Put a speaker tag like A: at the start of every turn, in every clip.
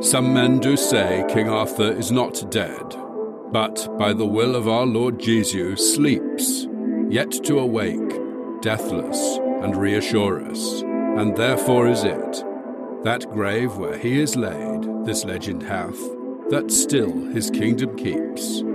A: Some men do say King Arthur is not dead, but by the will of our Lord Jesus sleeps, yet to awake, deathless, and reassure us. And therefore is it, that grave where he is laid, this legend hath, that still his kingdom keeps.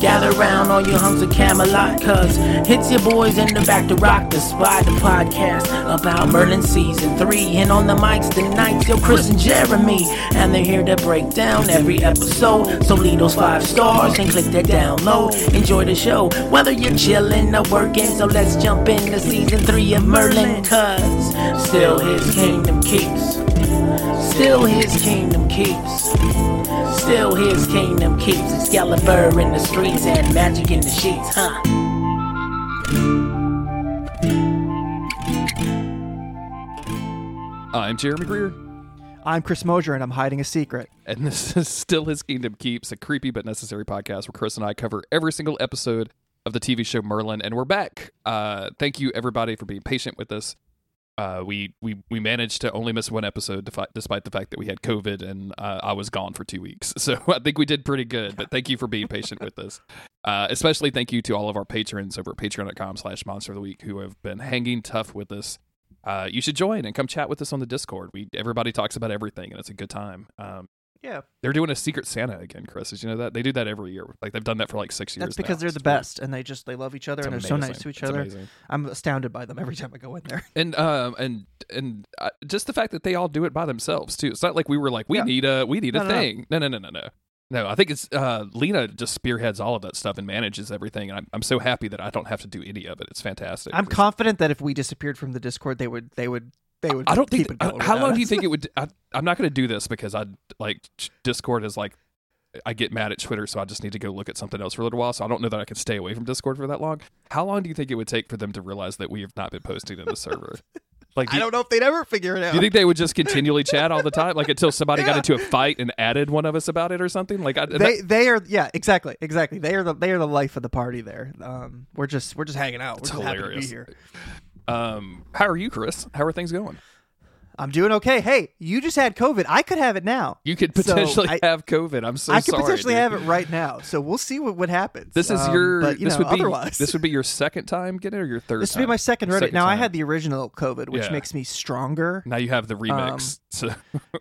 B: Gather round all you hunks of Camelot, cuz it's your boys in the back to rock the spot, the podcast about Merlin season three. And on the mics tonight, yo, Chris and Jeremy, and they're here to break down every episode. So leave those five stars and click that download. Enjoy the show, whether you're chilling or working. So let's jump into season three of Merlin, cuz still his kingdom keeps. Still his kingdom keeps. Still his kingdom keeps Excalibur in the streets and magic in the sheets, huh?
C: I'm Jeremy Greer,
D: I'm Chris Mosier, and I'm hiding a secret.
C: and this is Still His Kingdom Keeps, a creepy but necessary podcast where Chris and I cover every single episode of the TV show Merlin, and we're back. Uh, thank you everybody for being patient with us. Uh, we we we managed to only miss one episode defi- despite the fact that we had COVID and uh, I was gone for two weeks. So I think we did pretty good. But thank you for being patient with us. Uh, especially thank you to all of our patrons over at patreon.com/slash Monster of the Week who have been hanging tough with us. Uh, you should join and come chat with us on the Discord. We everybody talks about everything and it's a good time. Um,
D: Yeah,
C: they're doing a Secret Santa again, Chris. Did you know that they do that every year? Like they've done that for like six years.
D: that's because
C: now.
D: they're the best, and they just they love each other,
C: It's
D: and they're so nice to each
C: It's
D: other.
C: amazing.
D: I'm astounded by them every time I go in there.
C: and um and and uh, just the fact that they all do it by themselves too. It's not like we were like we
D: Yeah.
C: need a we need
D: No,
C: a
D: no,
C: thing. No, no, no, no, no. No, I think it's uh, Lena just spearheads all of that stuff and manages everything, and I'm, I'm so happy that I don't have to do any of it. It's fantastic.
D: I'm confident that if we disappeared from the Discord, they would they would they would.
C: I don't
D: keep
C: think.
D: it going
C: how long do you think it would? I, I'm not going to do this because I like Discord is like I get mad at Twitter, so I just need to go look at something else for a little while. So I don't know that I can stay away from Discord for that long. How long do you think it would take for them to realize that we have not been posting in the server? Like, do
D: I don't know if they'd ever figure it out.
C: do you think they would just continually chat all the time, like until somebody got into a fight and added one of us about it or something? Like, I,
D: they
C: that,
D: they are yeah exactly exactly they are the they are the life of the party there. Um, we're just we're just hanging out. We're
C: it's
D: just happy to be here.
C: Um, how are you, Chris? How are things going?
D: I'm doing okay. Hey, you just had COVID. I could have it now.
C: You could
D: So,
C: potentially
D: I-
C: have COVID. I'm so sorry.
D: I could
C: sorry.
D: potentially
C: dude.
D: have it right now. So we'll see what, what happens.
C: This is
D: Um,
C: your.
D: but, you
C: this
D: know,
C: would be.
D: otherwise.
C: This would be your second time getting it, or your third.
D: This would be my second Reddit.
C: Second
D: now I had the original COVID, which
C: Yeah.
D: makes me stronger.
C: Now you have the remix. so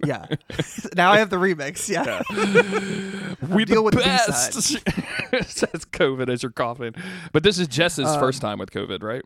D: Yeah. now I have the remix. Yeah.
C: we
D: deal
C: the
D: with the
C: best. Says COVID as you're coughing, but this is Jess's
D: Um,
C: first time with COVID, right?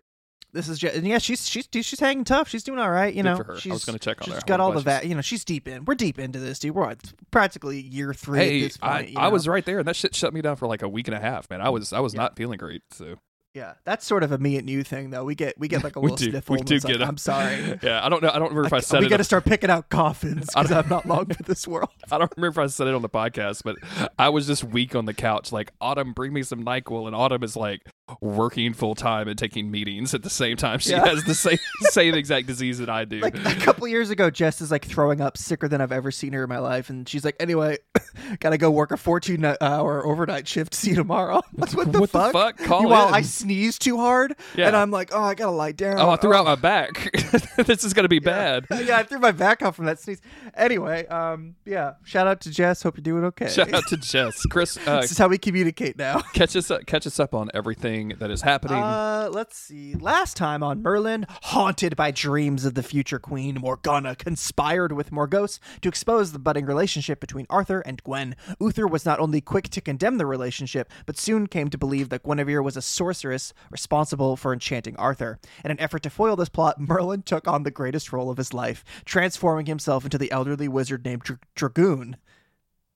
D: This is just, and yeah, she's she's she's hanging tough. She's doing all right. You
C: Good
D: know,
C: for her. I was
D: she's
C: gonna check on
D: she's
C: her.
D: got
C: I'm
D: all the
C: glad
D: va- You know, she's deep in. We're deep into this, dude. We're at practically year three at
C: Hey,
D: this point.
C: I,
D: you
C: I
D: know?
C: was right there, and that shit shut me down for like a week and a half, man. I was I was not feeling great. So
D: Yeah, that's sort of a me and you thing, though. We get we get like a
C: we
D: little
C: do
D: sniffle.
C: we
D: and
C: do
D: it's like,
C: get. a-
D: I'm sorry.
C: Yeah, I don't know. I don't remember if I, said
D: we
C: it.
D: got to start picking out coffins because I'm not long for this world.
C: I don't remember if I said it on the podcast, but I was just weak on the couch. Like, Autumn, bring me some Nyquil, and Autumn is like working full time and taking meetings at the same time. She
D: Yeah.
C: has the same same exact disease that I do.
D: Like a couple years ago, Jess is like throwing up sicker than I've ever seen her in my life, and she's like, "Anyway, gotta go work a 14 hour overnight shift. See you tomorrow." what the
C: What the
D: fuck?
C: fuck? Call
D: While
C: in.
D: I sneeze too hard,
C: Yeah.
D: and I'm like, "Oh, I gotta lie down."
C: oh, I threw out my back. this is gonna be bad.
D: yeah, I threw my back out from that sneeze. Anyway, um, yeah. Shout out to Jess. Hope you're doing okay.
C: Shout out to Jess, Chris. Uh,
D: this is how we communicate now.
C: catch us up, catch us up on everything that is happening.
D: Uh, let's see. Last time on Merlin, haunted by dreams of the future queen, Morgana conspired with Morgause to expose the budding relationship between Arthur and Gwen. Uther was not only quick to condemn the relationship, but soon came to believe that Guinevere was a sorceress responsible for enchanting Arthur. In an effort to foil this plot, Merlin took on the greatest role of his life, transforming himself into the elderly wizard named Dra- Dragoon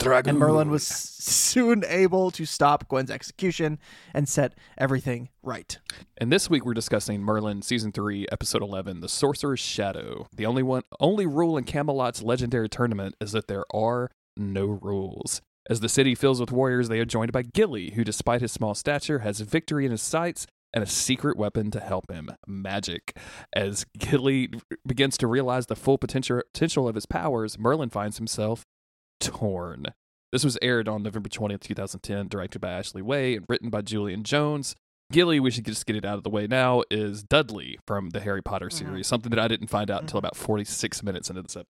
D: and Merlin was soon able to stop Gwen's execution and set everything right.
C: And this week we're discussing Merlin season 3 episode 11 The Sorcerer's Shadow. The only one only rule in Camelot's legendary tournament is that there are no rules. As the city fills with warriors, they are joined by Gilly, who despite his small stature has victory in his sights and a secret weapon to help him, magic. As Gilly begins to realize the full potential potential of his powers, Merlin finds himself torn. This was aired on November 20th, 2010, directed by Ashley Way and written by Julian Jones. Gilly, we should just get it out of the way now, is Dudley from the Harry Potter series, something that I didn't find out until about 46 minutes into this episode.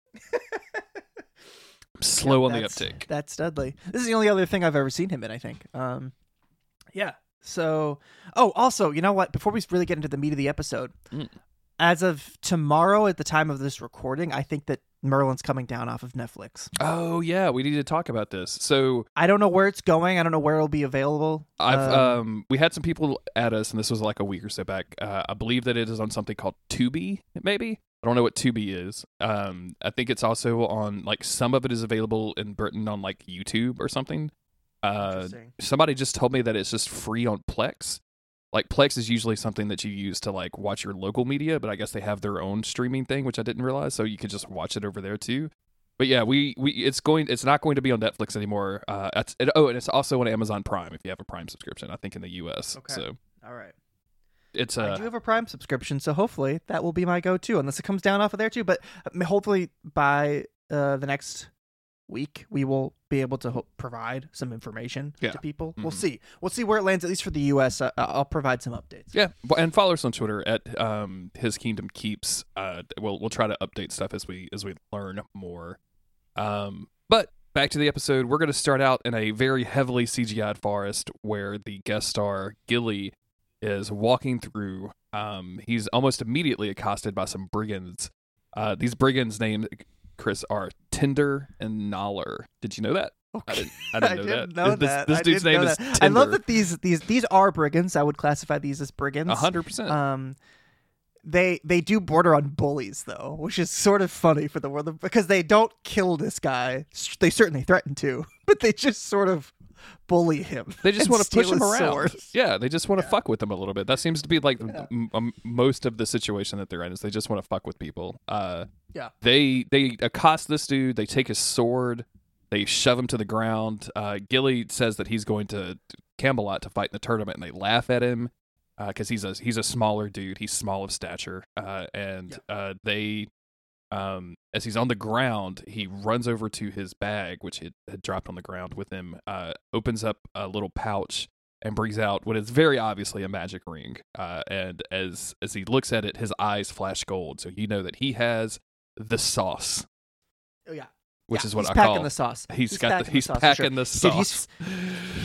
C: slow on the uptick.
D: That's Dudley. This is the only other thing I've ever seen him in. I think. Um, yeah. So, oh, also, you know what? Before we really get into the meat of the episode,
C: Mm.
D: As of tomorrow, at the time of this recording, I think that Merlin's coming down off of Netflix.
C: Oh yeah, we need to talk about this. So
D: I don't know where it's going. I don't know where it'll be available.
C: I've
D: Um,
C: um, we had some people at us, and this was like a week or so back. Uh, I believe that it is on something called Tubi, maybe. I don't know what Tubi is. Um, I think it's also on like some of it is available in Britain on like YouTube or something. Uh, somebody just told me that it's just free on Plex. Like Plex is usually something that you use to like watch your local media, but I guess they have their own streaming thing, which I didn't realize. So you could just watch it over there too. But yeah, we, we it's going it's not going to be on Netflix anymore. Uh, it, oh, and it's also on Amazon Prime if you have a Prime subscription. I think in the U.S.
D: Okay.
C: So
D: All right.
C: it's
D: I
C: uh
D: do have a Prime subscription, so hopefully that will be my go-to, unless it comes down off of there too. But uh, hopefully by uh, the next week, we will be able to ho- provide some information
C: Yeah.
D: to people. We'll
C: Mhm.
D: see. We'll see where it lands. At least for the U.S., uh, I'll provide some updates.
C: yeah, and follow us on Twitter at um His Kingdom Keeps. Uh, we'll we'll try to update stuff as we as we learn more. Um, but back to the episode, we're going to start out in a very heavily CGI'd forest where the guest star Gilly is walking through. Um, he's almost immediately accosted by some brigands. Uh, these brigands named Chris are Tinder and Noller. Did you know that? I didn't, I didn't know
D: didn't
C: that.
D: know
C: this,
D: that.
C: This
D: I
C: dude's name is. Tinder.
D: I love that these these these are brigands. I would classify these as brigands.
C: A hundred percent.
D: Um, they they do border on bullies though, which is sort of funny for the world because they don't kill this guy. They certainly threaten to, but they just sort of bully him.
C: They just want to push him around.
D: sword.
C: Yeah, they just want to fuck with him a little bit. That seems to be like m- m- most of the situation that they're in is they just want to fuck with people. Uh,
D: Yeah.
C: They they accost this dude. They take his sword. They shove him to the ground. Uh, Gilly says that he's going to Camelot to fight in the tournament, and they laugh at him because he's a he's a smaller dude. He's small of stature, uh, and uh, they. Um, as he's on the ground, he runs over to his bag, which had, had dropped on the ground with him. Uh, opens up a little pouch and brings out what is very obviously a magic ring. Uh, and as as he looks at it, his eyes flash gold. So you know that he has the sauce,
D: Oh yeah,
C: which
D: Yeah,
C: is what
D: he's
C: I
D: packing
C: call.
D: the sauce.
C: He's got the,
D: packing
C: he's
D: sauce, for sure.
C: packing the
D: Dude,
C: sauce.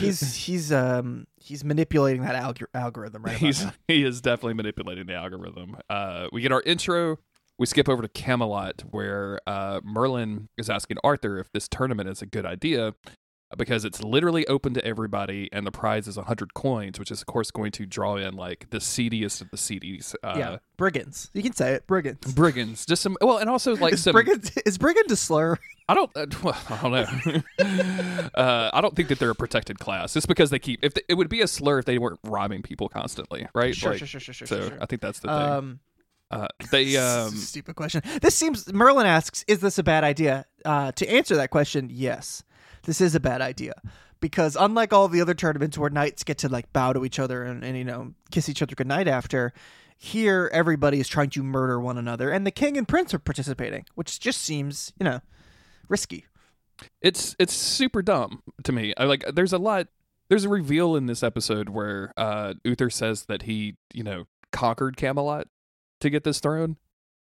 D: he's he's he's um he's manipulating that algor- algorithm right.
C: He's
D: now.
C: he is definitely manipulating the algorithm. Uh, we get our intro. We skip over to Camelot, where uh, Merlin is asking Arthur if this tournament is a good idea because it's literally open to everybody, and the prize is hundred coins, which is of course going to draw in like the seediest of the seedies. Uh,
D: yeah, brigands. You can say it, brigands.
C: brigands. Just some well, and also like
D: is
C: some.
D: brigand is brigand a slur?
C: I don't. Uh, well, I don't know. uh, I don't think that they're a protected class. Just because they keep. If they, it would be a slur if they weren't robbing people constantly, right?
D: Sure,
C: Like,
D: sure, sure, sure, sure,
C: So
D: sure, sure.
C: I think that's the thing.
D: Um,
C: Uh, they um
D: Stupid question. This seems Merlin asks, "Is this a bad idea?" Uh, to answer that question, yes, this is a bad idea because unlike all the other tournaments where knights get to like bow to each other and, and you know kiss each other goodnight after, here everybody is trying to murder one another, and the king and prince are participating, which just seems you know risky.
C: it's it's super dumb to me. I like there's a lot there's a reveal in this episode where uh Uther says that he, you know, conquered Camelot to get this throne.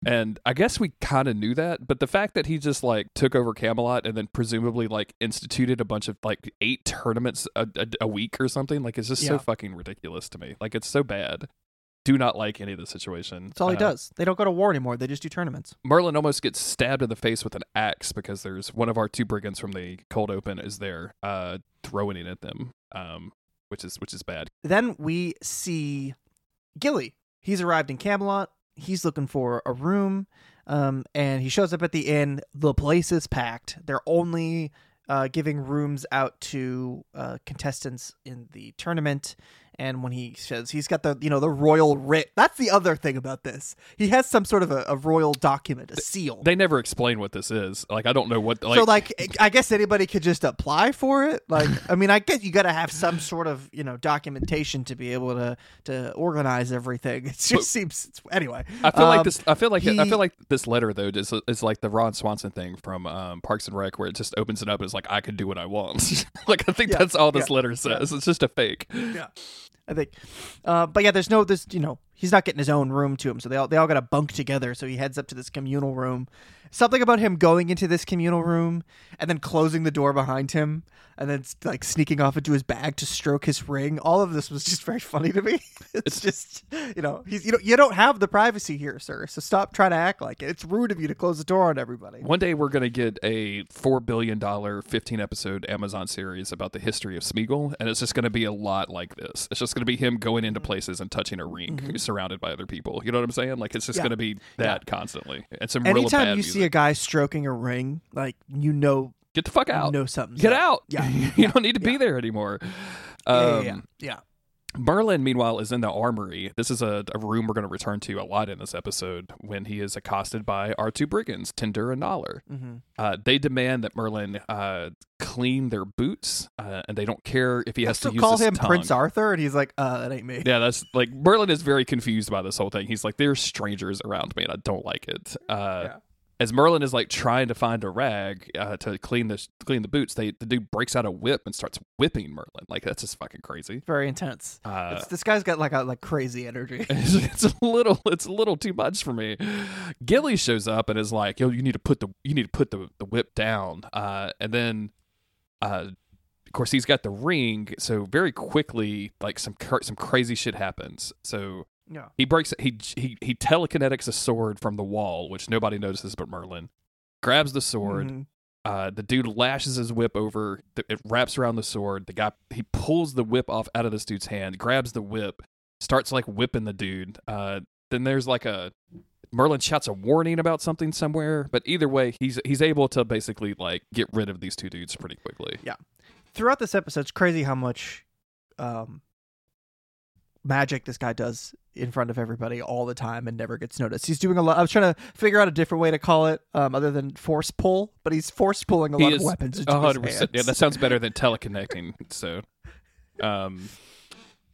C: And I guess we kind of knew that, but the fact that he just like took over Camelot and then presumably like instituted a bunch of like eight tournaments a, a, a week or something, like it's just so fucking ridiculous to me. Like it's so bad. Do not like any of the situation.
D: That's all he
C: Uh,
D: does. They don't go to war anymore. They just do tournaments.
C: Merlin almost gets stabbed in the face with an axe because there's one of our two brigands from the cold open is there, uh, throwing it at them, um, which is which is bad.
D: Then we see Gilly. He's arrived in Camelot. He's looking for a room, um, and he shows up at the inn. The place is packed. They're only uh, giving rooms out to uh, contestants in the tournament. And when he says he's got the you know the royal writ, that's the other thing about this. He has some sort of a, a royal document, a seal.
C: They never explain what this is. Like I don't know what. Like,
D: so like I guess anybody could just apply for it. Like I mean I guess you got to have some sort of you know documentation to be able to to organize everything. It just
C: But-
D: seems it's, anyway.
C: I feel like
D: um,
C: this. I feel like I feel like this letter though is is like the Ron Swanson thing from um, Parks and Rec, where it just opens it up and it's like I can do what I want. like I think
D: Yeah,
C: that's all this
D: yeah,
C: letter says. It's just a fake.
D: I think, uh, but yeah, there's no this you know he's not getting his own room to him, so they all they all got to bunk together. So he heads up to this communal room. Something about him going into this communal room and then closing the door behind him and then like sneaking off into his bag to stroke his ring. All of this was just very funny to me. It's, just you know he's you know you don't have the privacy here, sir. So stop trying to act like it. It's rude of you to close the door on everybody.
C: One day we're gonna get a four billion dollar, fifteen episode Amazon series about the history of Smeagol, and it's just gonna be a lot like this. It's just gonna be him going into mm-hmm. places and touching a ring, mm-hmm. Surrounded by other people. You know what I'm saying? Like it's just.
D: Yeah.
C: gonna be that constantly, and some real
D: Anytime you
C: music.
D: see a guy stroking a ring, like you know
C: Get the fuck out.
D: you know something.
C: Get
D: up.
C: out!
D: Yeah.
C: you don't need to be there anymore.
D: Yeah,
C: Um,
D: yeah, yeah.
C: Merlin, meanwhile, is in the armory. This is a, a room we're going to return to a lot in this episode when he is accosted by our two brigands, Tinder and Noller.
D: Mm-hmm.
C: Uh, they demand that Merlin uh, clean their boots, uh, and they don't care if he has to use
D: call him
C: tongue.
D: Prince Arthur, and he's like, "Uh, that ain't me."
C: Yeah, that's like Merlin is very confused by this whole thing. He's like, "There's strangers around me, and I don't like it." Uh,
D: Yeah.
C: As Merlin is like trying to find a rag uh, to clean the clean the boots, they the dude breaks out a whip and starts whipping Merlin. Like that's just fucking crazy.
D: Very intense.
C: Uh,
D: It's- this guy's got like a like crazy energy.
C: it's, it's a little it's a little too much for me. Gilly shows up and is like, "Yo, you need to put the you need to put the, the whip down." Uh, and then, uh, of course, he's got the ring. So very quickly, like some cr- some crazy shit happens. So
D: Yeah.
C: he breaks he he he telekinetics a sword from the wall, which nobody notices but Merlin. Grabs the sword.
D: Mhm.
C: Uh, the dude lashes his whip over. It wraps around the sword. The guy he pulls the whip off out of this dude's hand, grabs the whip, starts like whipping the dude. Uh, then there's like a Merlin shouts a warning about something somewhere, but either way, he's he's able to basically like get rid of these two dudes pretty quickly. Yeah.
D: Throughout this episode, it's crazy how much um, magic this guy does in front of everybody all the time and never gets noticed. He's doing a lot. I was trying to figure out a different way to call it, um, other than force pull, but he's force pulling a
C: He
D: lot of weapons into his
C: hundred percent. Yeah,
D: hands.
C: that sounds better than teleconnecting. So, um,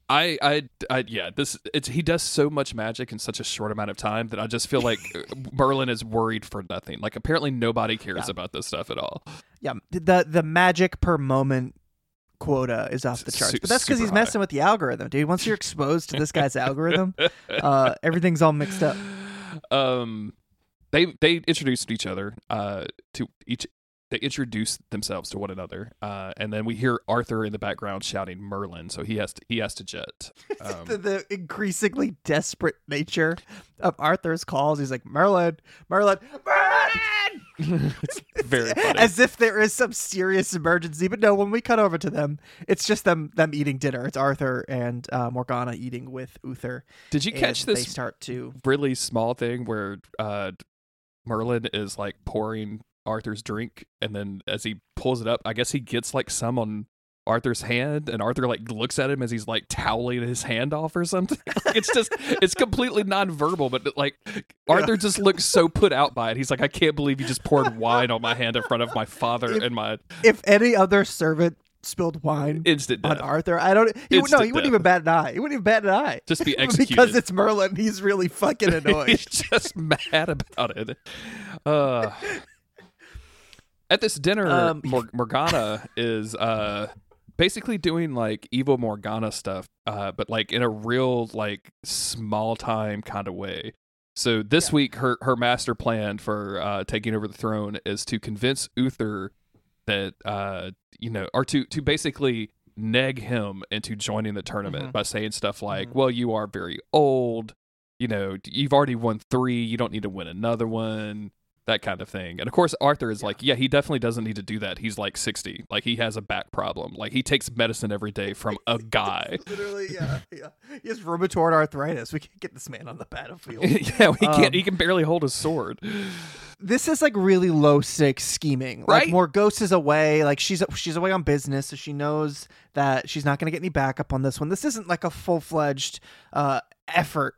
C: I, I, I, yeah, this it's he does so much magic in such a short amount of time that I just feel like uh, Merlin is worried for nothing. Like apparently nobody cares
D: Yeah.
C: about this stuff at all.
D: Yeah, the the magic per moment quota is off the charts, but that's because he's messing with the algorithm, dude. Once you're exposed to this guy's algorithm, uh, everything's all mixed up.
C: Um, they they introduced each other. Uh, to each they introduce themselves to one another. Uh, and then we hear Arthur in the background shouting Merlin. So he has to he has to jet. Um,
D: the, the increasingly desperate nature of Arthur's calls. He's like, Merlin, Merlin, Merlin!
C: very funny.
D: As if there is some serious emergency. But no, when we cut over to them, it's just them them eating dinner. It's Arthur and uh, Morgana eating with Uther.
C: Did you catch
D: this? They start to.
C: really small thing where uh Merlin is like pouring Arthur's drink and then as he pulls it up, I guess he gets like some on Arthur's hand and Arthur like looks at him as he's like toweling his hand off or something. it's just it's completely nonverbal, but like Arthur just looks so put out by it. He's like, I can't believe you just poured wine on my hand in front of my father
D: If-
C: and my
D: If any other servant spilled wine
C: instant
D: on. Arthur, I don't. He, no, he wouldn't
C: death.
D: even bat an eye. He wouldn't even bat an eye.
C: Just be
D: because it's Merlin. He's really fucking annoyed.
C: He's just mad about it. Uh, at this dinner,
D: Um,
C: Mor- Morgana is uh, basically doing like evil Morgana stuff, uh, but like in a real like small time kind of way. So this week, her her master plan for uh, taking over the throne is to convince Uther that uh, you know, or to to basically neg him into joining the tournament
D: Mhm.
C: by saying stuff like,
D: Mhm.
C: "Well, you are very old." you know, you've already won three, you don't need to win another one, that kind of thing. And of course, Arthur is like, yeah, he definitely doesn't need to do that. He's like 60. Like, he has a back problem. Like, he takes medicine every day from a guy.
D: Literally, yeah, yeah. He has rheumatoid arthritis. We can't get this man on the battlefield.
C: yeah, he can't,
D: Um,
C: he can barely hold his sword.
D: this is like really low stakes scheming. Like
C: Right?
D: Morgause is away. Like she's she's away on business, so she knows that she's not going to get any backup on this one. This isn't like a full fledged uh, effort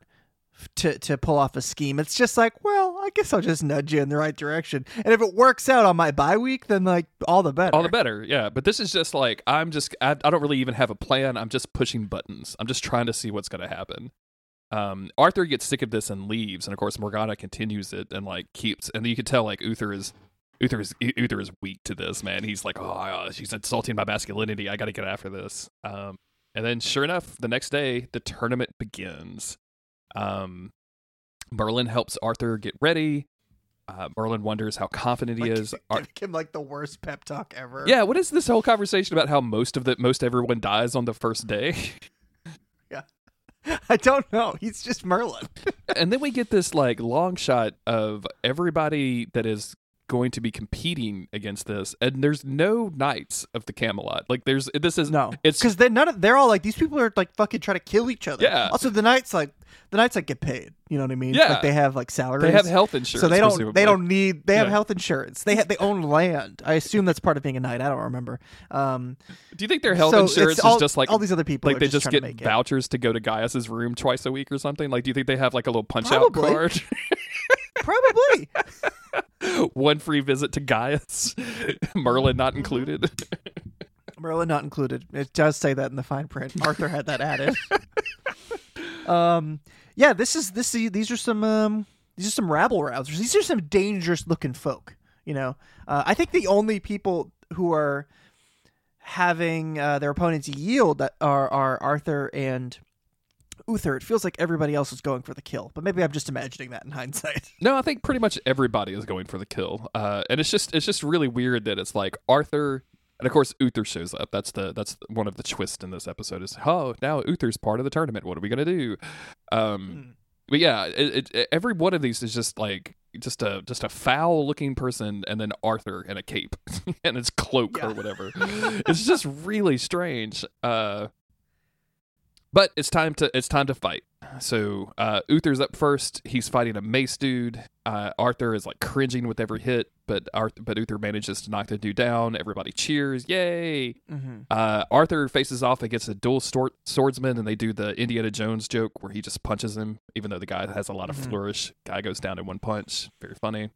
D: to to pull off a scheme. It's just like, well, I guess I'll just nudge you in the right direction, and if it works out on my bye week, then like all the better.
C: All the better, yeah. But this is just like I'm just I, I don't really even have a plan. I'm just pushing buttons. I'm just trying to see what's going to happen. Um, Arthur gets sick of this and leaves, and of course Morgana continues it and like keeps. And you can tell like Uther is Uther is Uther is weak to this man. He's like, oh, she's insulting my masculinity. I got to get after this. Um, and then sure enough, the next day the tournament begins. Um, Merlin helps Arthur get ready. Uh, Merlin wonders how confident he
D: Like,
C: is. Ar-
D: Give him like the worst pep talk ever.
C: yeah, what is this whole conversation about how most of the most everyone dies on the first day?
D: Yeah, I don't know. He's just Merlin.
C: and then we get this like long shot of everybody that is going to be competing against this, and there's no knights of the Camelot. Like there's this is
D: No,
C: it's
D: because they're none of they're all like these people are like fucking trying to kill each other.
C: Yeah.
D: Also, the knights like the knights like get paid. You know what I mean?
C: Yeah.
D: Like they have like salaries.
C: they have health insurance,
D: so they don't
C: presumably.
D: they don't need they have
C: Yeah.
D: health insurance. They have they own land. I assume that's part of being a knight. I don't remember. Um,
C: Do you think their health
D: so
C: insurance
D: all-
C: is just like
D: all these other people
C: like they
D: just
C: get
D: make it.
C: vouchers to go to Gaius's room twice a week or something? Like, do you think they have like a little punch
D: Probably.
C: out card?
D: probably.
C: One free visit to Gaius, Merlin not included.
D: Merlin not included. It does say that in the fine print. Arthur had that added. um, yeah, this is this. These are some um, these are some rabble rousers. These are some dangerous looking folk. You know, uh, I think the only people who are having uh, their opponents yield that are are Arthur and Uther. It feels like everybody else is going for the kill, but maybe I'm just imagining that in hindsight.
C: No, I think pretty much everybody is going for the kill, uh, and it's just it's just really weird that it's like Arthur, and of course Uther shows up. That's the that's one of the twists in this episode is oh now Uther's part of the tournament. What are we gonna do? Um, but yeah, it, it, every one of these is just like just a just a foul looking person, and then Arthur in a cape and his cloak or whatever. it's just really strange. Uh, but it's time to it's time to fight. So uh, Uther's up first. He's fighting a mace dude. Uh, Arthur is like cringing with every hit, but Arthur, but Uther manages to knock the dude down. Everybody cheers, yay!
D: Mm-hmm.
C: Uh, Arthur faces off against a dual stor- swordsman, and they do the Indiana Jones joke where he just punches him, even though the guy has a lot of
D: Mhm.
C: flourish. Guy goes down in one punch. Very funny.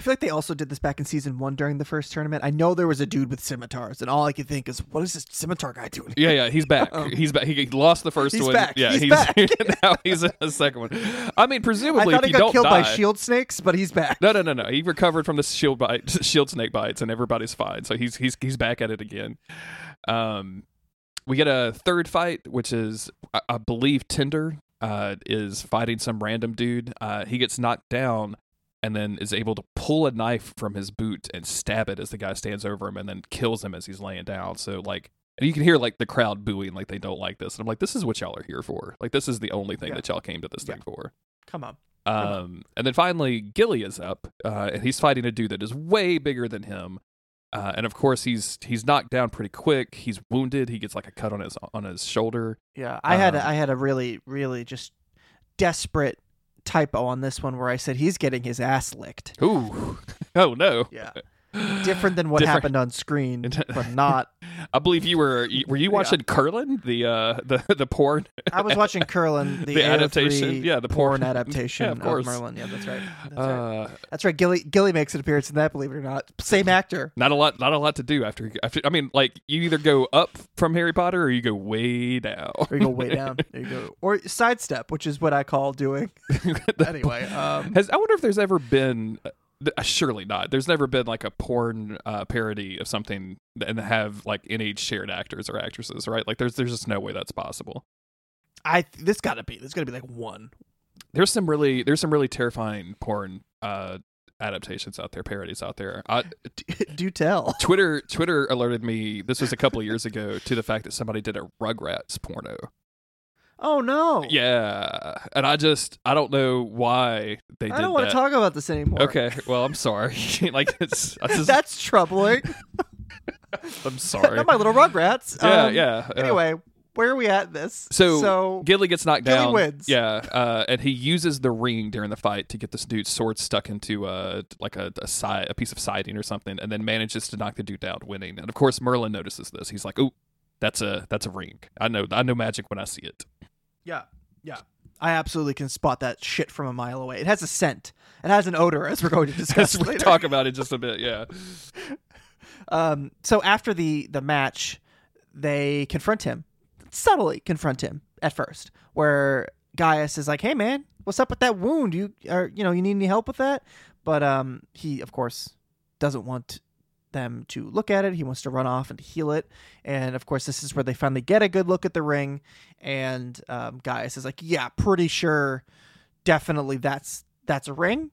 D: I feel like they also did this back in season one during the first tournament. I know there was a dude with scimitars, and all I could think is, what is this scimitar guy doing?
C: Yeah, yeah, he's back.
D: Um,
C: he's back. He lost the first
D: he's
C: one.
D: back.
C: Yeah,
D: He's back.
C: now he's in the second one. I mean,
D: I
C: presumably,
D: thought
C: if
D: he
C: you
D: got
C: don't
D: killed
C: die,
D: by shield snakes, but he's back.
C: No, no, no, no. He recovered from the shield bite, shield snake bites, and everybody's fine. So he's he's he's back at it again. Um, we get a third fight, which is I, I believe Tinder uh is fighting some random dude. Uh, he gets knocked down. And then is able to pull a knife from his boot and stab it as the guy stands over him, and then kills him as he's laying down. So like, and you can hear like the crowd booing, like they don't like this. And I'm like, this is what y'all are here for. Like this is the only thing
D: Yeah.
C: that y'all came to this
D: Yeah.
C: thing for.
D: Come on.
C: Um, and then finally, Gilly is up, uh, and he's fighting a dude that is way bigger than him. Uh, and of course, he's he's knocked down pretty quick. He's wounded. He gets like a cut on his on his shoulder.
D: Yeah, I had
C: Um,
D: a, I had a really really just desperate typo on this one where I said he's getting his ass licked.
C: Ooh, oh no!
D: Yeah, different than what
C: Different.
D: happened on screen, but not.
C: I believe you were were you watching Curlin the uh the the porn
D: I was watching Curlin, the,
C: The adaptation. Yeah, the
D: porn
C: porn.
D: adaptation
C: Yeah, of course.
D: Merlin. Yeah, that's right. That's right.
C: uh
D: That's right. Gilly Gilly makes an appearance in that. Believe it or not, same actor.
C: not a lot not a lot to do after after I mean like you either go up from Harry Potter or you go way down.
D: Or you go way down. There you go. Or sidestep, which is what I call doing. anyway, um,
C: Has I wonder if there's ever been surely not. There's never been like a porn uh, parody of something and have like any shared actors or actresses, right? Like there's there's just no way that's possible.
D: I this got to be. There's got to be like one.
C: There's some really there's some really terrifying porn uh adaptations out there, parodies out there. I,
D: Do tell.
C: Twitter Twitter alerted me this was a couple of years ago to the fact that somebody did a Rugrats porno.
D: Oh no.
C: Yeah, and I just I don't know why they did
D: I don't want to talk about this anymore.
C: Okay, well I'm sorry. like it's just,
D: That's troubling.
C: I'm sorry.
D: Not my little Rugrats.
C: Yeah,
D: Um,
C: yeah. uh,
D: Anyway, where are we at this?
C: So,
D: so
C: Gilly gets knocked
D: Gilly
C: down.
D: wins.
C: Yeah, uh, and he uses the ring during the fight to get this dude's sword stuck into uh, like a a, side, a piece of siding or something, and then manages to knock the dude down, winning. And of course, Merlin notices this. He's like, "Oh, that's a that's a ring. I know I know magic when I see it."
D: Yeah, yeah. I absolutely can spot that shit from a mile away. It has a scent. It has an odor, as we're going to discuss
C: we
D: later.
C: talk about it just a bit. Yeah.
D: Um, so after the the match, they confront him subtly. Confront him at first, where Gaius is like, "Hey, man, what's up with that wound? You are, you know, you need any help with that?" But um, he of course doesn't want them to look at it. He wants to run off and heal it. And of course, this is where they finally get a good look at the ring. And um, Gaius is like, "Yeah, pretty sure, definitely that's that's a ring,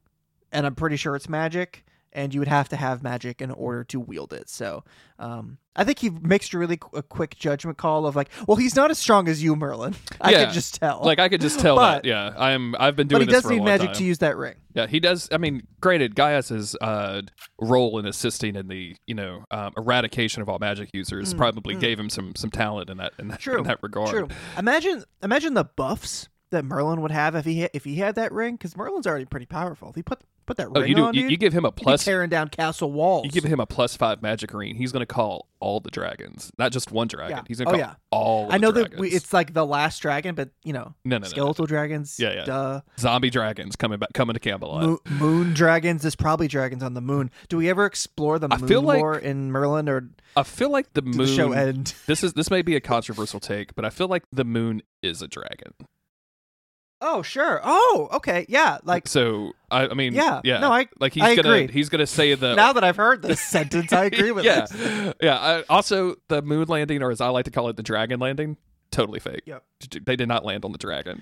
D: and I'm pretty sure it's magic." And you would have to have magic in order to wield it. So, um, I think he makes a really qu- a quick judgment call of like, well, he's not as strong as you, Merlin. I
C: Yeah.
D: could just tell.
C: Like I could just tell
D: But-
C: that. Yeah, I'm. I've been doing.
D: but
C: he
D: does need magic
C: time.
D: to use that ring.
C: Yeah, he does. I mean, granted, Gaius's uh, role in assisting in the you know um, eradication of all magic users probably gave him some some talent in that in that,
D: Mm, True.
C: in that regard.
D: True. Imagine imagine the buffs that Merlin would have if he ha- if he had that ring because Merlin's already pretty powerful. If he put put that
C: Oh,
D: ring
C: you do.
D: on,
C: You, you give him a plus.
D: tearing down castle walls.
C: You give him a plus five magic ring. He's going to call all the dragons, not just one dragon.
D: Yeah.
C: He's going to
D: Oh,
C: call
D: yeah.
C: all.
D: I know that we, it's like the last dragon, but you know,
C: no, no, no, no.
D: skeletal dragons.
C: Yeah, yeah.
D: Duh.
C: zombie dragons coming back, coming to Camelot.
D: Mo- moon dragons. There's probably dragons on the moon. Do we ever explore the
C: I
D: moon
C: feel like-
D: lore in Merlin, or
C: I feel like the moon.
D: the show end?
C: This is this may be a controversial take, but I feel like the moon is a dragon.
D: Oh, sure. Oh, okay. Yeah. Like
C: So I, I mean,
D: Yeah.
C: yeah.
D: No, I-
C: like he's
D: I
C: gonna
D: agree.
C: he's gonna say the
D: now that I've heard this sentence, I agree with
C: yeah,
D: this.
C: yeah. I, also, the moon landing, or as I like to call it, the dragon landing, totally fake.
D: Yep.
C: They did not land on the dragon.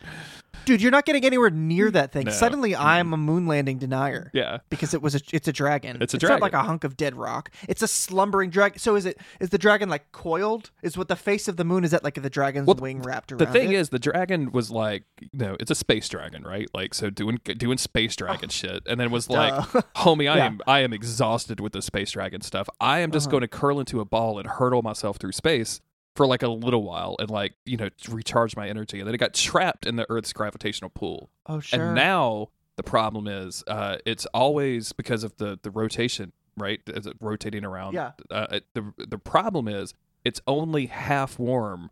D: Dude, you're not getting anywhere near that thing.
C: No.
D: Suddenly, I'm a moon landing denier.
C: Yeah.
D: because it was a it's a dragon.
C: It's a
D: not like a hunk of dead rock. It's a slumbering dragon. So is it is the dragon like coiled? Is what the face of the moon is that like the dragon's
C: Well,
D: wing wrapped around?
C: The thing
D: it?
C: is, the dragon was like, you know, it's a space dragon, right? Like, so doing doing space dragon shit, and then was like,
D: Duh.
C: homie, I
D: Yeah.
C: am I am exhausted with the space dragon stuff. I am
D: Uh-huh.
C: just going to curl into a ball and hurtle myself through space for like a little while and like you know recharge my energy, and then it got trapped in the Earth's gravitational pull.
D: oh sure.
C: And now the problem is, uh, it's always because of the the rotation, right? Is it rotating around?
D: Yeah.
C: Uh, it- the the problem is it's only half warm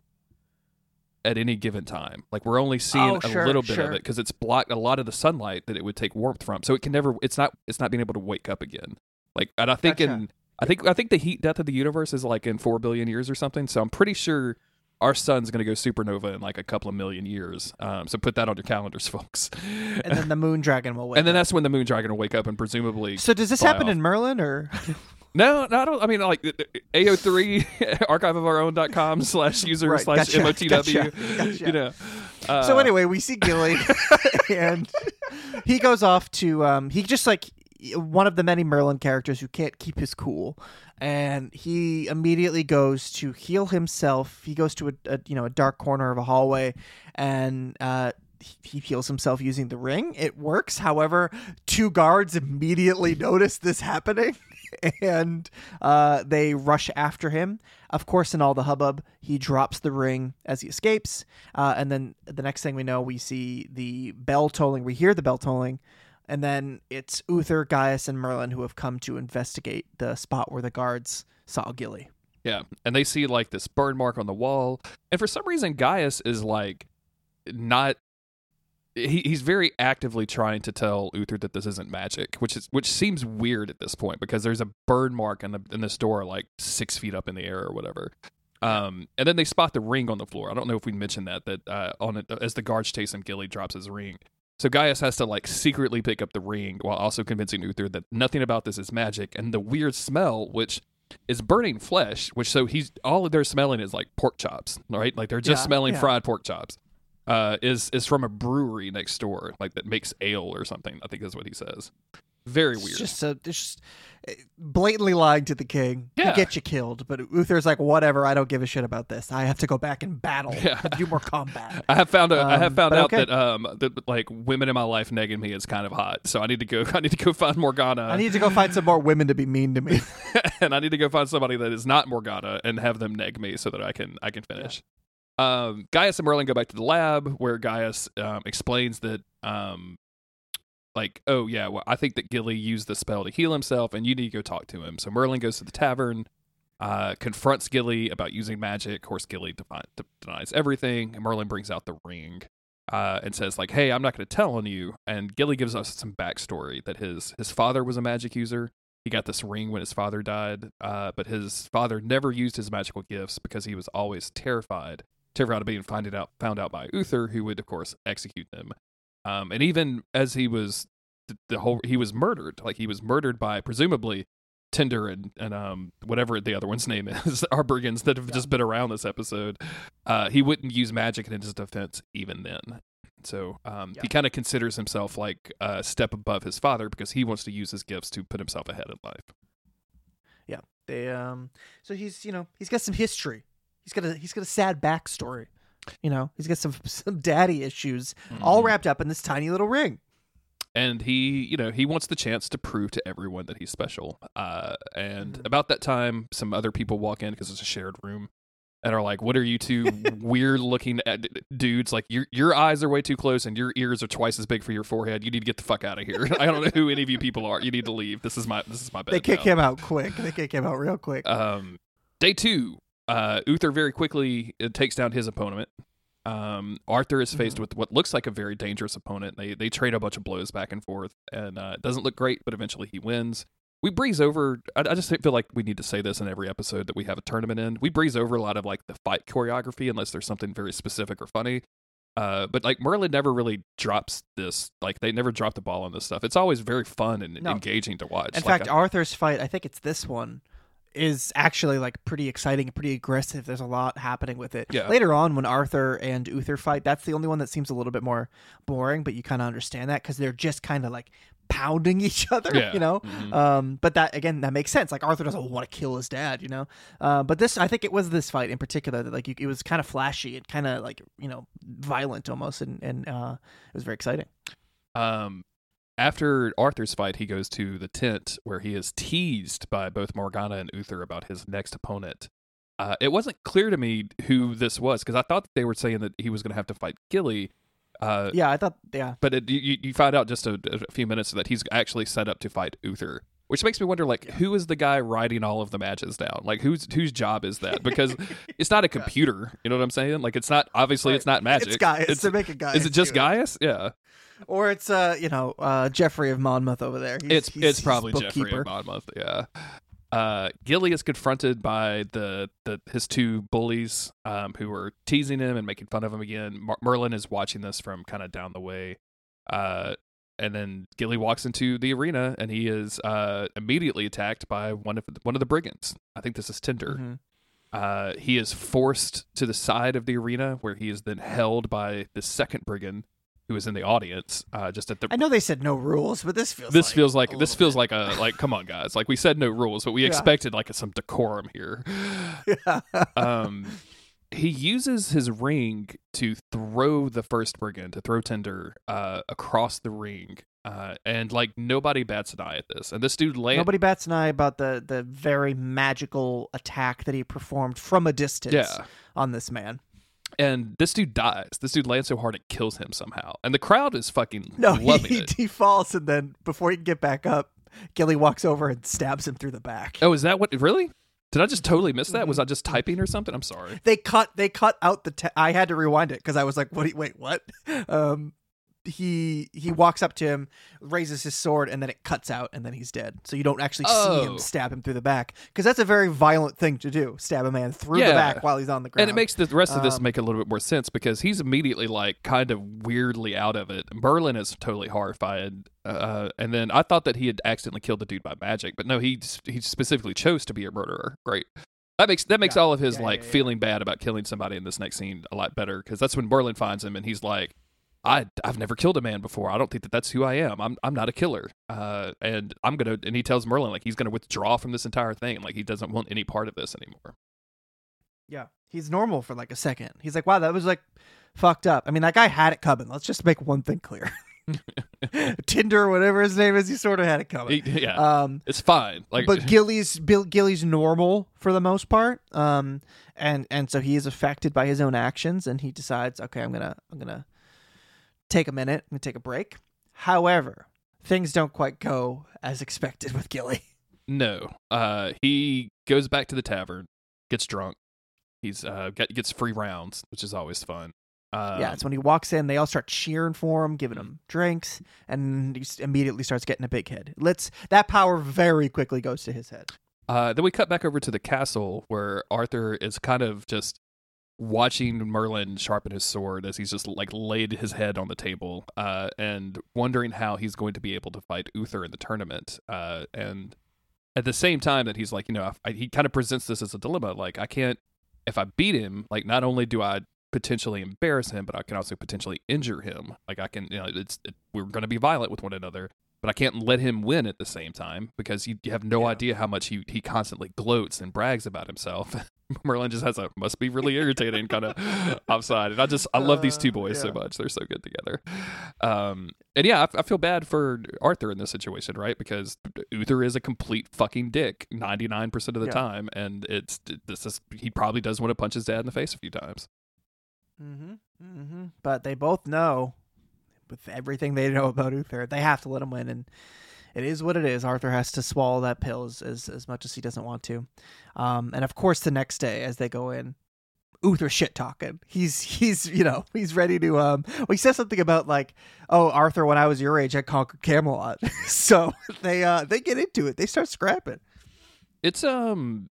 C: at any given time. Like we're only seeing
D: Oh, sure,
C: a little bit of it because it's blocked a lot of the sunlight that it would take warmth from. So it can never. It's not. It's not being able to wake up again. Like, and I think
D: Gotcha.
C: in. I think I think the heat death of the universe is like in four billion years or something. So I'm pretty sure our sun's going to go supernova in like a couple of million years. Um, so put that on your calendars, folks.
D: and then the moon dragon will wake.
C: And then
D: up.
C: that's when the moon dragon will wake up and presumably.
D: so does this happen
C: off.
D: in Merlin or?
C: No, no, I don't. I mean, like AO3 archive of our own.com slash user
D: Right,
C: slash
D: gotcha,
C: MOTW.
D: gotcha, gotcha.
C: You know. Uh,
D: so anyway, we see Gilly, and he goes off to um, he just like one of the many Merlin characters who can't keep his cool, and he immediately goes to heal himself. He goes to a, a you know a dark corner of a hallway, and uh, he- he heals himself using the ring. It works. However, two guards immediately notice this happening. And uh, they rush after him. Of course, in all the hubbub, he drops the ring as he escapes. Uh, and then the next thing we know, we see the bell tolling. We hear the bell tolling. And then it's Uther, Gaius, and Merlin who have come to investigate the spot where the guards saw Gilly.
C: Yeah, and they see like this burn mark on the wall, and for some reason, Gaius is like not. He, he's very actively trying to tell Uther that this isn't magic, which is which seems weird at this point because there's a burn mark in the in this door like six feet up in the air or whatever. Um, and then they spot the ring on the floor. I don't know if we mentioned that that uh, on it as the guards chase him, Gilly drops his ring. So Gaius has to like secretly pick up the ring while also convincing Uther that nothing about this is magic, and the weird smell, which is burning flesh, which so he's all they're smelling is like pork chops, right? Like they're just
D: Yeah,
C: smelling
D: yeah.
C: fried pork chops. Uh, is is from a brewery next door, like that makes ale or something. I think is what he says. Very
D: It's
C: weird.
D: just a, it's just eh, blatantly lying to the king
C: Yeah.
D: to get you killed. But Uther's like, whatever. I don't give a shit about this. I have to go back and battle.
C: Yeah.
D: and do more combat.
C: I have found out. I have
D: Um,
C: found out
D: okay.
C: that um that like women in my life negging me is kind of hot. So I need to go. I need to go find Morgana.
D: I need to go find some more women to be mean to me.
C: and I need to go find somebody that is not Morgana and have them neg me so that I can I can finish. Um, Gaius and Merlin go back to the lab where Gaius um, explains that um, like oh yeah well I think that Gilly used the spell to heal himself and you need to go talk to him. So Merlin goes to the tavern, uh, confronts Gilly about using magic. Of course, Gilly defi- de- denies everything. And Merlin brings out the ring. Uh, and says like, "Hey, I'm not going to tell on you." And Gilly gives us some backstory that his his father was a magic user, he got this ring when his father died, uh, but his father never used his magical gifts because he was always terrified, terrified of being found out found out by Uther, who would of course execute them. Um, and even as he was the, the whole, he was murdered. Like he was murdered by presumably Tinder and and um whatever the other one's name is, our brigands that have just been around this episode, uh, he wouldn't use magic in his defense even then. So um,
D: Yeah.
C: he kind of considers himself like a step above his father because he wants to use his gifts to put himself ahead in life.
D: Yeah. They um so he's you know, he's got some history. He's got a he's got a sad backstory. You know, he's got some some daddy issues all
C: Mhm.
D: wrapped up in this tiny little ring.
C: and he you know he wants the chance to prove to everyone that he's special uh, and
D: Mhm.
C: about that time some other people walk in because it's a shared room and are like what are you two weird looking at dudes like your your eyes are way too close and your ears are twice as big for your forehead you need to get the fuck out of here i don't know who any of you people are you need to leave this is my this is my bed
D: They kick
C: now.
D: him out quick. They kick him out real quick.
C: Um, day two, uh, Uther very quickly uh, takes down his opponent. Um, Arthur is faced
D: Mhm.
C: with what looks like a very dangerous opponent. They they trade a bunch of blows back and forth, and uh, it doesn't look great, but eventually he wins. We breeze over. I, I just feel like we need to say this in every episode that we have a tournament in. We breeze over a lot of like the fight choreography unless there's something very specific or funny. Uh, but like Merlin never really drops this. Like they never drop the ball on this stuff. It's always very fun and
D: No.
C: engaging to watch.
D: In
C: Like,
D: fact,
C: I-
D: Arthur's fight, I think it's this one, is actually like pretty exciting, pretty aggressive. There's a lot happening with it.
C: Yeah.
D: Later on, when Arthur and Uther fight, that's the only one that seems a little bit more boring, but you kind of understand that because they're just kind of like pounding each other,
C: Yeah.
D: you know.
C: Mhm.
D: Um, but that again, that makes sense. Like Arthur doesn't want to kill his dad, you know. Uh, but this, I think it was this fight in particular that like you, it was kind of flashy and kind of like you know violent almost, and and uh, it was very exciting.
C: Um, after Arthur's fight, he goes to the tent where he is teased by both Morgana and Uther about his next opponent. Uh, it wasn't clear to me who this was because I thought they were saying that he was going to have to fight Gilly. Uh,
D: Yeah, I thought, yeah,
C: but it, you, you find out just a, a few minutes that he's actually set up to fight Uther, which makes me wonder, like, who is the guy writing all of the matches down? Like, whose whose job is that? Because it's not a computer. You know what I'm saying? Like, it's not obviously
D: Right.
C: it's not magic.
D: it's Gaius.
C: It's-
D: They're making Gaius.
C: is it just Gaius? Yeah.
D: Or it's uh, you know, uh, Geoffrey of Monmouth over there. He's,
C: it's
D: he's-
C: it's probably
D: Geoffrey
C: of Monmouth. Yeah. Uh, Gilly is confronted by the, the his two bullies um, who are teasing him and making fun of him again. Mer- Merlin is watching this from kind of down the way, uh, and then Gilly walks into the arena and he is uh, immediately attacked by one of one of the brigands. I think this is Tinder.
D: Mhm.
C: Uh, he is forced to the side of the arena where he is then held by the second brigand who is in the audience, uh, just at the
D: I know they said no rules, but this feels
C: this
D: like
C: feels like this feels like a like come on guys like we said no rules but we
D: Yeah.
C: expected like some decorum here
D: bit.
C: um he uses his ring to throw the first brigand to throw tinder uh across the ring uh and like nobody bats an eye at this and this dude land
D: Nobody bats an eye about the the very magical attack that he performed from a distance
C: yeah
D: on this man.
C: And this dude dies this dude lands so hard it kills him somehow and the crowd is fucking
D: No, he,
C: loving
D: he,
C: it
D: he falls and then before he can get back up, Gilly walks over and stabs him through the back.
C: oh is that what really did i just totally miss that was
D: Mhm.
C: i just typing or something i'm sorry
D: They cut they cut out the te- I had to rewind it because I was like, what? Wait, what? Um, he he walks up to him, raises his sword, and then it cuts out, and then he's dead. So you don't actually see
C: Oh.
D: him stab him through the back because that's a very violent thing to do: stab a man through the back while he's on the ground.
C: And it makes the rest of this
D: Um,
C: make a little bit more sense because he's immediately like kind of weirdly out of it. Merlin is totally horrified, uh, and then I thought that he had accidentally killed the dude by magic, but no, he he specifically chose to be a murderer. Great. That makes that makes
D: Yeah.
C: all of his
D: Yeah, yeah,
C: like
D: yeah, yeah.
C: feeling bad about killing somebody in this next scene a lot better because that's when Merlin finds him and he's like, I I've never killed a man before. I don't think that that's who I am. I'm I'm not a killer. Uh, and I'm gonna and he tells Merlin like he's gonna withdraw from this entire thing. Like he doesn't want any part of this anymore.
D: Yeah, he's normal for like a second. He's like, wow, that was like fucked up. I mean, that guy had it coming. Let's just make one thing clear. Tinder, whatever his name is, he sort of had it coming.
C: He- yeah.
D: Um,
C: It's fine. Like,
D: but Gilly's Bill Gilly's normal for the most part. Um, and and so he is affected by his own actions, and he decides, okay, I'm gonna I'm gonna take a minute, gonna take a break. However, things don't quite go as expected with Gilly.
C: no. Uh, he goes back to the tavern, gets drunk. He's uh get, gets free rounds, which is always fun. Um,
D: yeah, it's when he walks in, they all start cheering for him, giving him drinks, and he immediately starts getting a big head. Let's that power very quickly goes to his head.
C: Uh, then we cut back over to the castle where Arthur is kind of just watching Merlin sharpen his sword as he's just like laid his head on the table uh, and wondering how he's going to be able to fight Uther in the tournament. Uh, and at the same time that he's like, you know, I, he kind of presents this as a dilemma. Like, I can't, if I beat him, like, not only do I potentially embarrass him, but I can also potentially injure him. Like, I can, you know, it's it, we're going to be violent with one another, but I can't let him win at the same time because you, you have no
D: Yeah.
C: idea how much he he constantly gloats and brags about himself. Merlin just has a must be really irritating kind of offside, and I just I love these two
D: Uh,
C: boys so much. They're so good together. Um, and yeah, I, I feel bad for Arthur in this situation, right? Because Uther is a complete fucking dick ninety nine percent of the
D: Yeah.
C: time, and it's this is he probably does want to punch his dad in the face a few times.
D: Mm-hmm. Mm-hmm. But they both know, with everything they know about Uther, they have to let him win, and it is what it is. Arthur has to swallow that pill as as, as much as he doesn't want to. Um, and of course, the next day as they go in, Uther shit talking. He's he's you know he's ready to um. Well, he says something about like, oh Arthur, when I was your age, I conquered Camelot. so they uh they get into it. They start scrapping.
C: It's um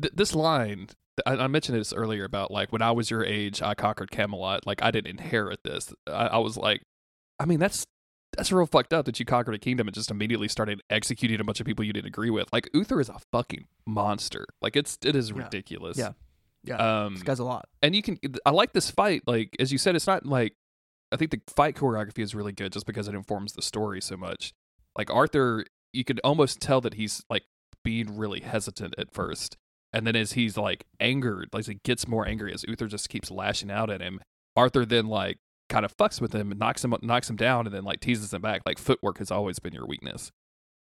C: th- this line I, mentioned this earlier about like when I was your age, I conquered Camelot. Like I didn't inherit this. I, I was like, I mean that's that's real fucked up that you conquered a kingdom and just immediately started executing a bunch of people you didn't agree with. Like Uther is a fucking monster. Like it's it is
D: Yeah.
C: ridiculous.
D: Yeah. Yeah,
C: Um,
D: this guy's a lot.
C: and you can i like this fight like as you said it's not like i think the fight choreography is really good just because it informs the story so much like arthur you could almost tell that he's like being really hesitant at first and then as he's like angered like he gets more angry as uther just keeps lashing out at him arthur then like kind of fucks with him and knocks him knocks him down and then like teases him back like footwork has always been your weakness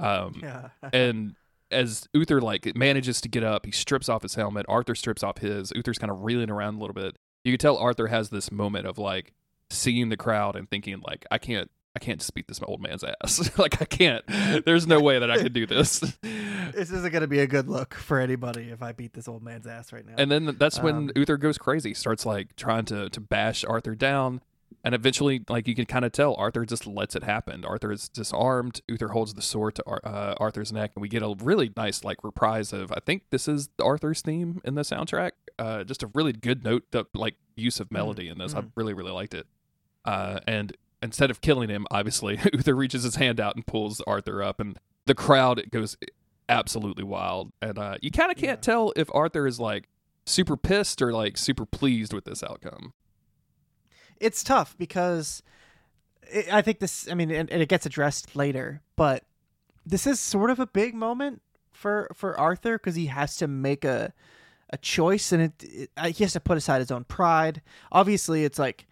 C: um
D: Yeah.
C: and as Uther like manages to get up, he strips off his helmet. Arthur strips off his. Uther's kind of reeling around a little bit. You can tell Arthur has this moment of like seeing the crowd and thinking like, I can't, I can't just beat this old man's ass. like I can't. There's no way that I can do this.
D: this isn't going to be a good look for anybody if I beat this old man's ass right now.
C: and then that's when
D: Um,
C: Uther goes crazy, starts like trying to to bash Arthur down. And eventually, like you can kind of tell, Arthur just lets it happen. Arthur is disarmed. Uther holds the sword to uh, Arthur's neck, and we get a really nice like reprise of. I think this is Arthur's theme in the soundtrack. Uh, just a really good note, that, like use of melody in this. I
D: mm.
C: really, really liked it. Uh, and instead of killing him, obviously Uther reaches his hand out and pulls Arthur up, and the crowd it goes absolutely wild. And uh, you kind of can't
D: Yeah.
C: tell if Arthur is like super pissed or like super pleased with this outcome.
D: It's tough because it, I think this. I mean, and, and it gets addressed later, but this is sort of a big moment for for Arthur because he has to make a a choice, and it, it he has to put aside his own pride. Obviously, it's like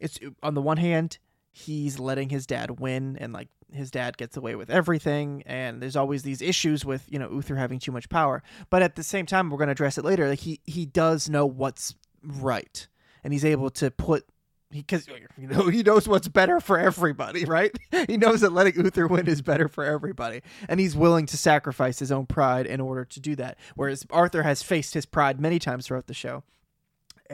D: it's on the one hand he's letting his dad win, and like his dad gets away with everything, and there's always these issues with you know Uther having too much power. But at the same time, we're going to address it later. Like he he does know what's right, and he's able to put because you know he knows what's better for everybody, right? He knows that letting Uther win is better for everybody, and he's willing to sacrifice his own pride in order to do that. Whereas Arthur has faced his pride many times throughout the show,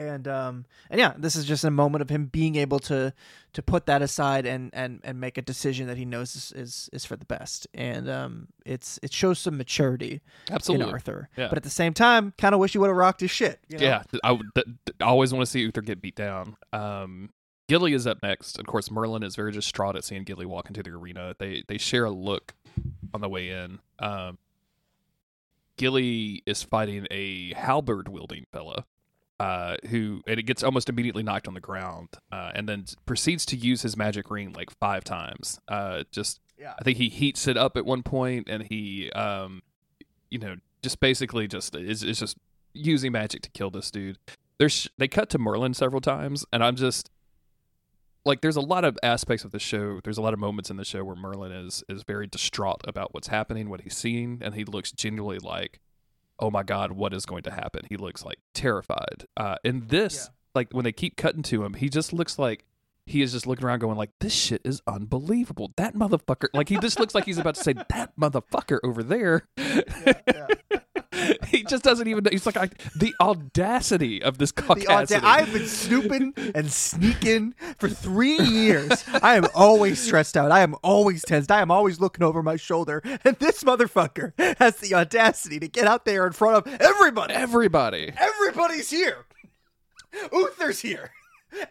D: and um and yeah, this is just a moment of him being able to to put that aside and and and make a decision that he knows is is, is for the best, and um it's it shows some maturity
C: Absolutely.
D: in Arthur,
C: Yeah.
D: but at the same time, kind of wish he would have rocked his shit. you know?
C: Yeah, I, would- th- th- I always want to see Uther get beat down. Um, Gilly is up next. Of course, Merlin is very distraught at seeing Gilly walk into the arena. They they share a look on the way in. Um, Gilly is fighting a halberd wielding fella. Uh, who and it gets almost immediately knocked on the ground, uh, and then proceeds to use his magic ring like five times. Uh, just
D: Yeah.
C: I think he heats it up at one point, and he, um, you know, just basically just is, is just using magic to kill this dude. There's they cut to Merlin several times, and I'm just like, there's a lot of aspects of the show. There's a lot of moments in the show where Merlin is is very distraught about what's happening, what he's seeing, and he looks genuinely like, oh my god, what is going to happen? He looks like terrified. Uh, in this,
D: Yeah.
C: like when they keep cutting to him, he just looks like he is just looking around going like this shit is unbelievable that motherfucker like he just looks like he's about to say that motherfucker over there he just doesn't even Know. he's like I, the audacity of this caucasity
D: audacity. I've been snooping and sneaking for three years. I am always stressed out. I am always tensed. I am always looking over my shoulder. And this motherfucker has the audacity to get out there in front of everybody.
C: everybody
D: Everybody's here. Uther's here.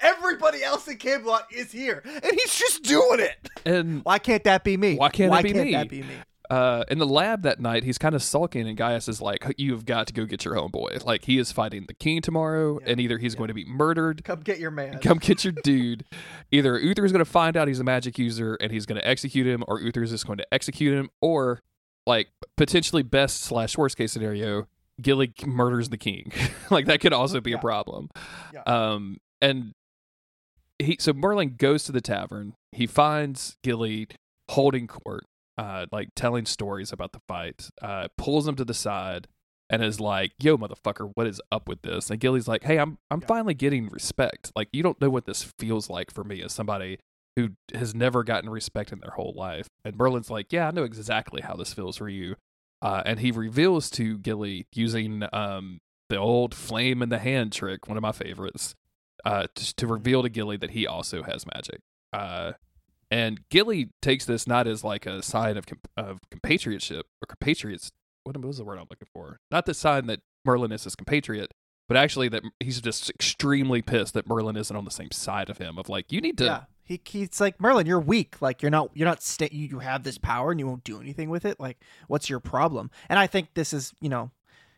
D: Everybody else in Camelot is here. And he's just doing it.
C: and
D: Why can't that be me?
C: Why can't it be
D: can't
C: me?
D: that be me?
C: Uh, in the lab that night, he's kind of sulking, and Gaius is like, "You've got to go get your homeboy. Like he is fighting the king tomorrow,
D: Yeah,
C: and either he's
D: yeah.
C: going to be murdered,
D: Come get your man.
C: come get your dude. Either Uther is going to find out he's a magic user and he's going to execute him, or Uther is just going to execute him, or like potentially best slash worst case scenario, Gilly murders the king. like that could also be
D: Yeah.
C: a problem.
D: Yeah.
C: Um, and he so Merlin goes to the tavern. He finds Gilly holding court, uh, like telling stories about the fight. Uh, pulls him to the side and is like, "Yo, motherfucker, what is up with this?" And Gilly's like, "Hey, I'm I'm
D: Yeah.
C: finally getting respect. Like, you don't know what this feels like for me as somebody." Who has never gotten respect in their whole life. And Merlin's like, Yeah, I know exactly how this feels for you. Uh, and he reveals to Gilly using um, the old flame in the hand trick, one of my favorites, uh, to, to reveal to Gilly that he also has magic. Uh, and Gilly takes this not as like a sign of com- of compatriotship or compatriots. What was the word I'm looking for? Not the sign that Merlin is his compatriot, but actually that he's just extremely pissed that Merlin isn't on the same side of him. Of like, you need to.
D: yeah. He, he's like Merlin. You're weak. Like you're not. You're not. Sta- you, you have this power and you won't do anything with it. Like what's your problem? And I think this is you know,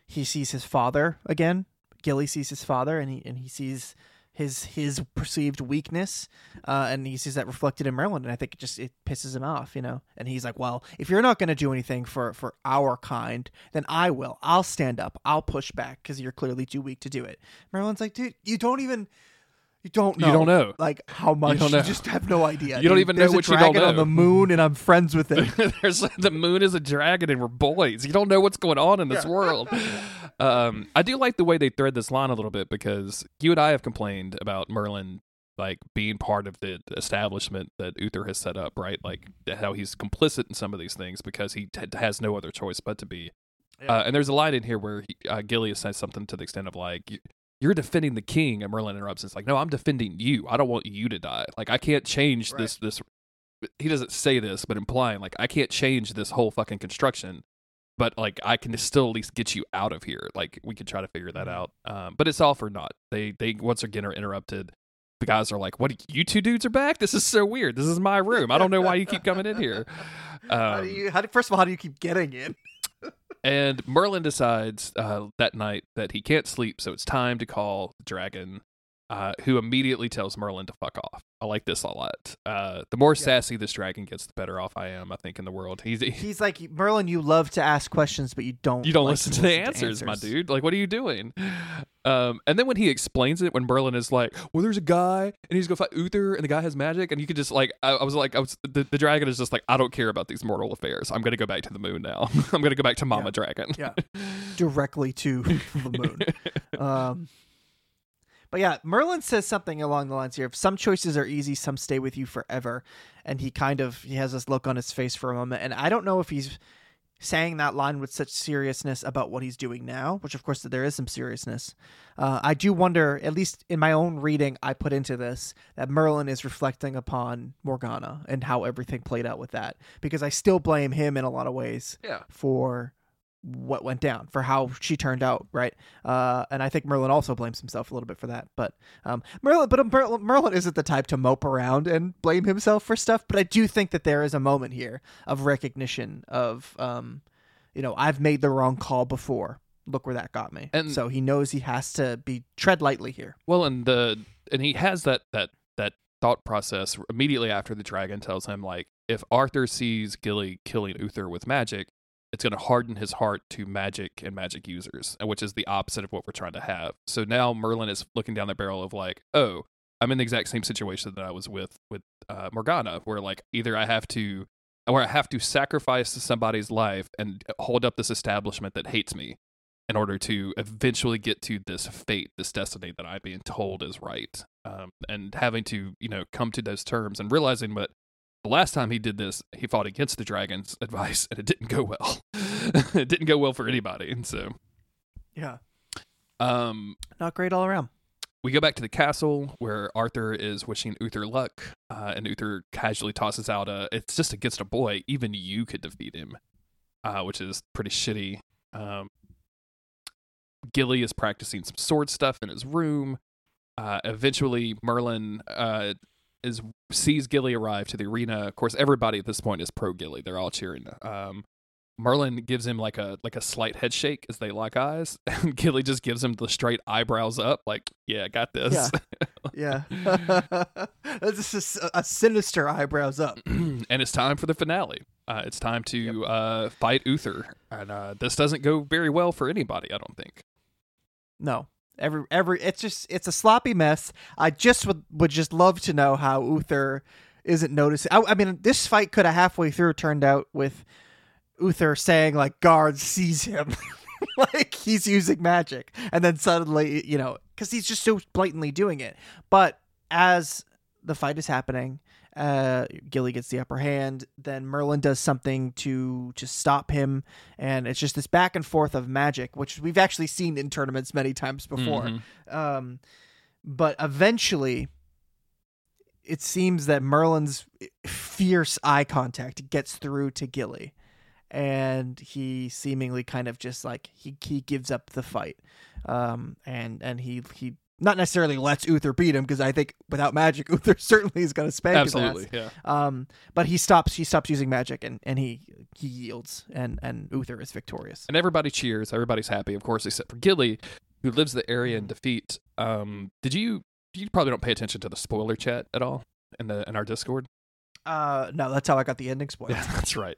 D: he sees his father again. Gilly sees his father, and he and he sees his his perceived weakness, uh, and he sees that reflected in Merlin. And I think it just it pisses him off, you know. And he's like, well, if you're not going to do anything for for our kind, then I will. I'll stand up. I'll push back because you're clearly too weak to do it. Merlin's like, dude, you don't even. You don't know.
C: You don't know.
D: Like how much
C: don't
D: you, just have no idea.
C: You don't even know
D: There's a
C: what you don't
D: dragon on
C: know.
D: the moon, and I'm friends with it.
C: There's the moon is a dragon and we're boys. You don't know what's going on in this world. Um, I do like the way they thread this line a little bit because you and I have complained about Merlin like being part of the establishment that Uther has set up, right? Like how he's complicit in some of these things because he t- has no other choice but to be.
D: Yeah.
C: Uh, and there's a line in here where he, uh, Gilius says something to the extent of like. "You- You're defending the king, and Merlin interrupts. It's like, no, I'm defending you. I don't want you to die. Like, I can't change
D: Right.
C: this. This he doesn't say this, but implying like I can't change this whole fucking construction, but like I can still at least get you out of here. Like we could try to figure that out. Um, but it's all for naught. They they once again are interrupted. The guys are like, "What? You two dudes are back? This is so weird. This is my room. I don't know why you keep coming in here."
D: how
C: Um,
D: do you, how do, first of all, how do you keep getting in?
C: And Merlin decides uh, that night that he can't sleep, so it's time to call the dragon, uh, who immediately tells Merlin to fuck off. I like this a lot. Uh, the more sassy this dragon gets, the better off I am. I think in the world. He's
D: He's like Merlin. You love to ask questions, but you don't.
C: you don't
D: like
C: listen to the answers, my dude. Like, what are you doing? Um, and then when he explains it, when Merlin is like, "Well, there's a guy, and he's gonna fight Uther, and the guy has magic," and you could just like, I, I was like, I was the, the dragon is just like, I don't care about these mortal affairs. I'm gonna go back to the moon now. I'm gonna go back to Mama
D: Yeah.
C: Dragon.
D: Yeah. Directly to the moon. Um, but yeah, Merlin says something along the lines here of some choices are easy, some stay with you forever. And he kind of he has this look on his face for a moment, and I don't know if he's saying that line with such seriousness about what he's doing now, which of course there is some seriousness. Uh, I do wonder, at least in my own reading, I put into this that Merlin is reflecting upon Morgana and how everything played out with that, because I still blame him in a lot of ways
C: Yeah.
D: for what went down, for how she turned out, right? Uh, and I think Merlin also blames himself a little bit for that. But um, Merlin, but Merlin, Merlin isn't the type to mope around and blame himself for stuff. But I do think that there is a moment here of recognition of, um, you know, I've made the wrong call before. Look where that got me.
C: And-
D: so he knows he has to be tread lightly here.
C: Well, and the and he has that that that thought process immediately after the dragon tells him like if Arthur sees Gilly killing Uther with magic, it's going to harden his heart to magic and magic users, which is the opposite of what we're trying to have. So now Merlin is looking down the barrel of like, oh, I'm in the exact same situation that I was with with uh, Morgana, where like either I have to where I have to sacrifice somebody's life and hold up this establishment that hates me in order to eventually get to this fate, this destiny that I'm being told is right. Um, and having to, you know, come to those terms and realizing that the last time he did this, he fought against the dragon's advice and it didn't go well. it didn't go well for anybody. And so,
D: Yeah,
C: um,
D: not great all around.
C: we go back to the castle where Arthur is wishing Uther luck, uh, and Uther casually tosses out a, it's just against a boy, even you could defeat him, uh, which is pretty shitty. Um, Gilly is practicing some sword stuff in his room. Uh, eventually, Merlin uh, is sees Gilly arrive to the arena. Of course, everybody at this point is pro Gilly. They're all cheering. Um, Merlin gives him like a like a slight head shake as they lock eyes, and Gilly just gives him the straight eyebrows up, like, "Yeah, I got this."
D: Yeah. this is a, a sinister eyebrows up.
C: and it's time for the finale. Uh, it's time to uh, fight Uther, and uh, this doesn't go very well for anybody. I don't think.
D: No. Every every it's just it's a sloppy mess. I just would would just love to know how Uther isn't noticing. I, I mean, this fight could have halfway through turned out with Uther saying like guard sees him, like he's using magic, and then suddenly you know because he's just so blatantly doing it. But as the fight is happening, uh, Gilly gets the upper hand. Then Merlin does something to to stop him, and it's just this back and forth of magic, which we've actually seen in tournaments many times before.
C: Mhm.
D: Um, but eventually, it seems that Merlin's fierce eye contact gets through to Gilly, and he seemingly kind of just like he he gives up the fight, um, and and he he not necessarily lets Uther beat him because I think without magic, Uther certainly is going to spank
C: Absolutely,
D: his ass.
C: yeah.
D: Um, but he stops he stops using magic and and he he yields and and Uther is victorious.
C: And everybody cheers. Everybody's happy, of course, except for Gilly, who lives the area in defeat. Um, did you? You probably don't pay attention to the spoiler chat at all in the in our Discord.
D: Uh, no, that's how I got the ending spoiler.
C: Yeah, that's right.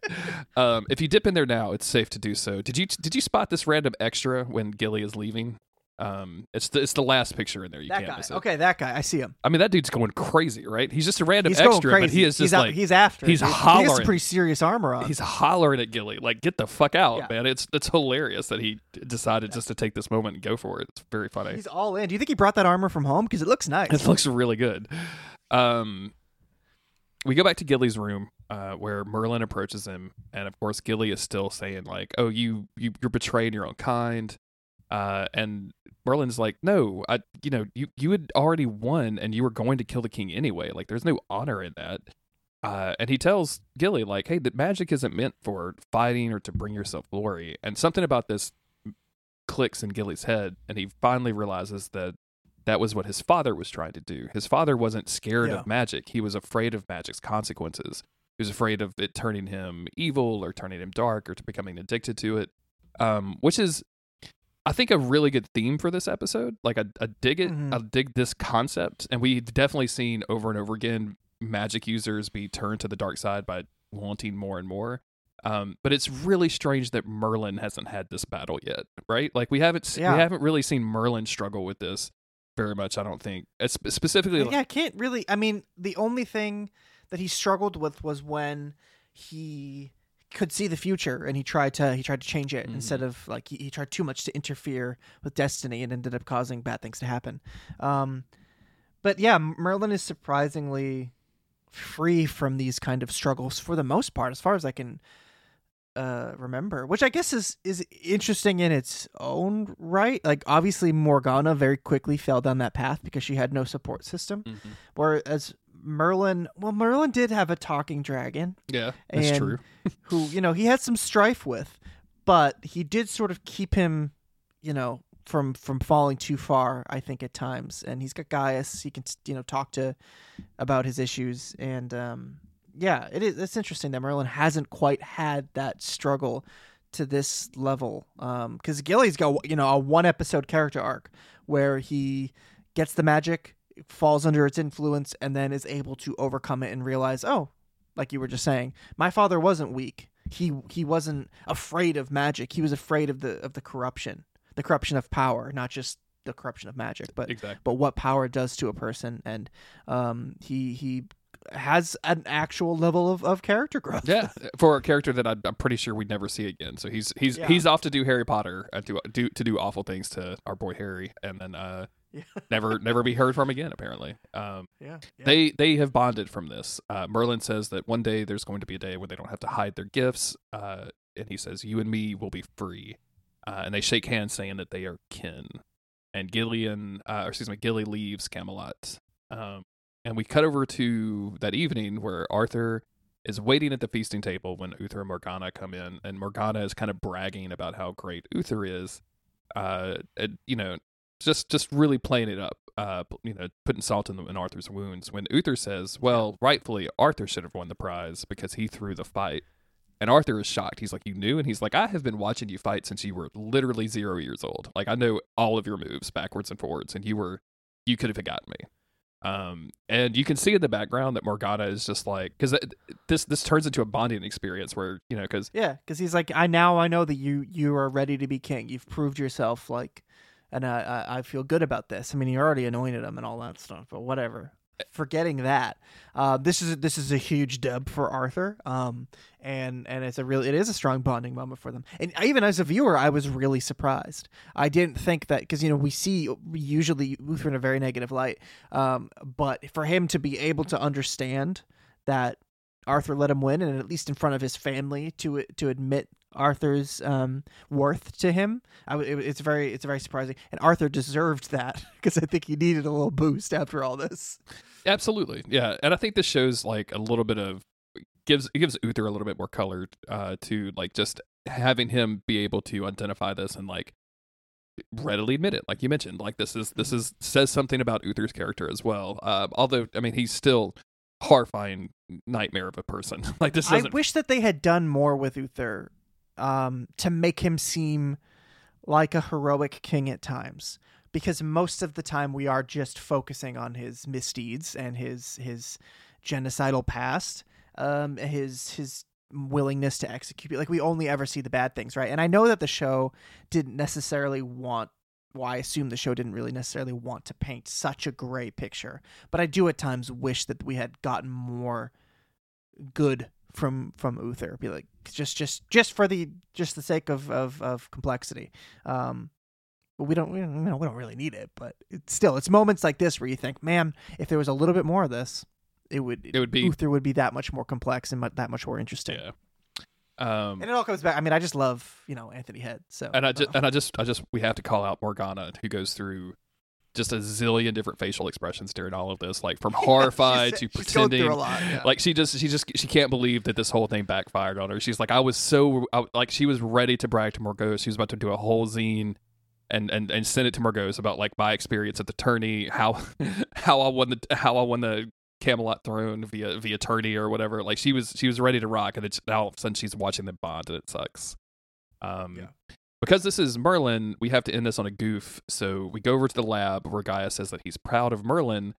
C: um, if you dip in there now, it's safe to do so. Did you did you spot this random extra when Gilly is leaving? Um, it's the it's the last picture in there. You
D: that
C: can't
D: guy.
C: miss it.
D: Okay, that guy. I see him.
C: I mean, that dude's going crazy, right? He's just a random
D: He's
C: extra, but he is
D: he's
C: just
D: out-
C: like
D: he's after. it,
C: he's
D: dude. He has
C: hollering.
D: pretty serious armor on.
C: he's hollering at Gilly, like "Get the fuck out,
D: Yeah.
C: man!" It's it's hilarious that he decided just to take this moment and go for it. It's very funny.
D: He's all in. Do you think he brought that armor from home? Because it looks nice.
C: It looks really good. Um, we go back to Gilly's room, uh, where Merlin approaches him, and of course, Gilly is still saying like, "Oh, you you you're betraying your own kind," uh, and Merlin's like, "No, I you know you you had already won, and you were going to kill the king anyway. Like, there's no honor in that." Uh, and he tells Gilly like, "Hey, that magic isn't meant for fighting or to bring yourself glory." And something about this clicks in Gilly's head, and he finally realizes that that was what his father was trying to do. His father wasn't scared
D: Yeah.
C: of magic; he was afraid of magic's consequences. He was afraid of it turning him evil or turning him dark or to becoming addicted to it. Um, which is, I think, a really good theme for this episode. Like, I, I dig it.
D: Mhm.
C: I dig this concept, and we've definitely seen over and over again magic users be turned to the dark side by wanting more and more. Um, but it's really strange that Merlin hasn't had this battle yet, right? Like we haven't
D: Yeah.
C: we haven't really seen Merlin struggle with this very much. I don't think, it's specifically.
D: yeah, I can't really. I mean, the only thing that he struggled with was when he could see the future and he tried to he tried to change it instead
C: Mm-hmm.
D: of like he, he tried too much to interfere with destiny and ended up causing bad things to happen. Um, but yeah, Merlin is surprisingly free from these kind of struggles for the most part, as far as I can uh remember which i guess is is interesting in its own right like obviously morgana very quickly fell down that path because she had no support system
C: Mhm.
D: whereas merlin well merlin did have a talking dragon.
C: Yeah, that's
D: And-
C: true.
D: who you know he had some strife with but he did sort of keep him you know from from falling too far i think at times. And he's got gaius. He can you know talk to about his issues. And um yeah it is it's interesting that merlin hasn't quite had that struggle to this level. Um because gilly's got you know a one episode character arc where he gets the magic falls under its influence and then is able to overcome it and realize oh like you were just saying my father wasn't weak he he wasn't afraid of magic he was afraid of the of the corruption the corruption of power not just the corruption of magic but
C: Exactly.
D: but what power does to a person and um he he has an actual level of, of character growth
C: Yeah, for a character that I, I'm pretty sure we'd never see again. So he's he's
D: Yeah.
C: he's off to do Harry Potter and do do to do awful things to our boy Harry, and then uh,
D: Yeah.
C: never never be heard from again. Apparently, um,
D: yeah, yeah.
C: they they have bonded from this. Uh, Merlin says that one day there's going to be a day where they don't have to hide their gifts, uh, and he says, "You and me will be free." Uh, and they shake hands, saying that they are kin. And Gillian, uh, or excuse me, Gilly leaves Camelot. Um, and we cut over to that evening where Arthur is waiting at the feasting table when Uther and Morgana come in, and Morgana is kind of bragging about how great Uther is. Uh, and, you know, just just really playing it up. Uh, you know, putting salt in, the, in Arthur's wounds. When Uther says, "Well, rightfully, Arthur should have won the prize because he threw the fight," And Arthur is shocked. He's like, "You knew?" And he's like, "I have been watching you fight since you were literally zero years old. Like I know all of your moves backwards and forwards, and you were you could have forgotten me." Um, and you can see in the background that Morgana is just like because this this turns into a bonding experience where you know because
D: Yeah, because he's like, I now I know that you you are ready to be king. You've proved yourself, like, and I I, I feel good about this. I mean, you already anointed him and all that stuff, but whatever. Forgetting that, uh, this is this is a huge dub for Arthur, um, and and it's a really it is a strong bonding moment for them. And even as a viewer, I was really surprised. I didn't think that because you know we see usually Uther in a very negative light, um, but for him to be able to understand that Arthur let him win, and at least in front of his family to to admit Arthur's um, worth to him. I, it, it's very it's very surprising, and Arthur deserved that because I think he needed a little boost after all this.
C: Absolutely, yeah, and I think this shows like a little bit of gives it gives Uther a little bit more color uh, to like just having him be able to identify this and like readily admit it like you mentioned. Like this is this is says something about Uther's character as well. Uh, although I mean he's still horrifying nightmare of a person. Like this
D: I wish that they had done more with Uther um, to make him seem like a heroic king at times. Because most of the time we are just focusing on his misdeeds and his his genocidal past um his his willingness to execute. Like we only ever see the bad things right? And i know that the show didn't necessarily want well, I assume the show didn't really necessarily want to paint such a gray picture, but I do at times wish that we had gotten more good from from Uther. Be like just just just for the just the sake of of, of complexity. Um, but we don't we don't, you know, we don't really need it. But it's still, it's moments like this where you think, man, if there was a little bit more of this, it would
C: It would be-
D: Uther would be that much more complex and mu- that much more interesting.
C: yeah um
D: And it all comes back. I mean, I just love you know Anthony Head. So
C: and I just and I just I just we have to call out Morgana who goes through just a zillion different facial expressions during all of this, like from horrified
D: she's-
C: to pretending.
D: lot, yeah.
C: Like she just she just she can't believe that this whole thing backfired on her. She's like, I was so I, like she was ready to brag to Morgause. She was about to do a whole zine. And, and, and send it to Morgause about like my experience at the tourney, how how I won the how I won the Camelot throne via via tourney or whatever. Like she was she was ready to rock, and it's now all of a sudden she's watching them bond, and it sucks. Um,
D: Yeah.
C: Because this is Merlin, we have to end this on a goof. So we go over to the lab where Gaius says that he's proud of Merlin,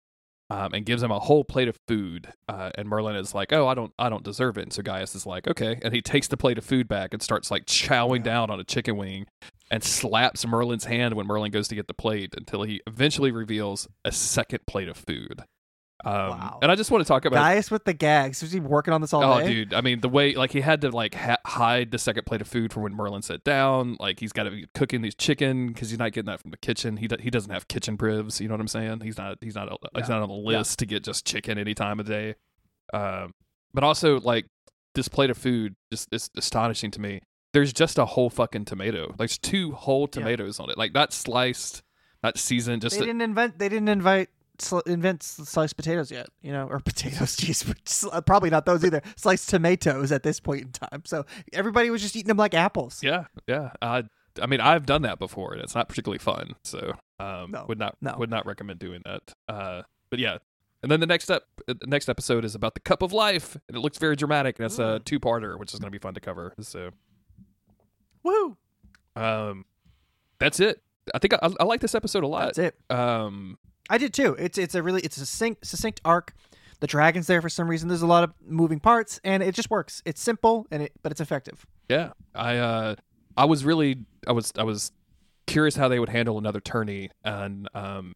C: um, and gives him a whole plate of food. Uh, and Merlin is like, "Oh, I don't, I don't deserve it." And so Gaius is like, "Okay," and he takes the plate of food back and starts like chowing down on a chicken wing, and slaps Merlin's hand when Merlin goes to get the plate until he eventually reveals a second plate of food. Um,
D: Wow.
C: And I just want to talk about
D: Gaius with the gags. Was he working on this all
C: Oh,
D: day?
C: Oh, dude! I mean, the way like he had to like ha- hide the second plate of food for when Merlin sat down. Like he's got to be cooking these chicken because he's not getting that from the kitchen. He do- he doesn't have kitchen privs. You know what I'm saying? He's not he's not he's not on the list to get just chicken any time of day. Um, but also like this plate of food just is astonishing to me. There's just a whole fucking tomato. Like there's two whole
D: Yeah.
C: tomatoes on it. Like not sliced, not seasoned. Just
D: They
C: a-
D: didn't invent. They didn't invite sl- invent sliced potatoes yet. You know, or potatoes. Jeez, sl- probably not those either. Sliced tomatoes at this point in time. So everybody was just eating them like apples.
C: Yeah, yeah. I I mean, I've done that before, and it's not particularly fun. So, um,
D: No,
C: would not
D: no.
C: would not recommend doing that. Uh, but yeah. And then the next up, the next episode is about the cup of life, and it looks very dramatic, and it's a two-parter, which is going to be fun to cover. So,
D: Woo!
C: um, that's it. I think I, I like this episode a lot.
D: That's it.
C: Um,
D: I did too. It's it's a really it's a succinct, succinct arc. The dragon's there for some reason. There's a lot of moving parts, and it just works. It's simple, and it but it's effective.
C: Yeah, I uh, I was really I was I was curious how they would handle another tourney and um,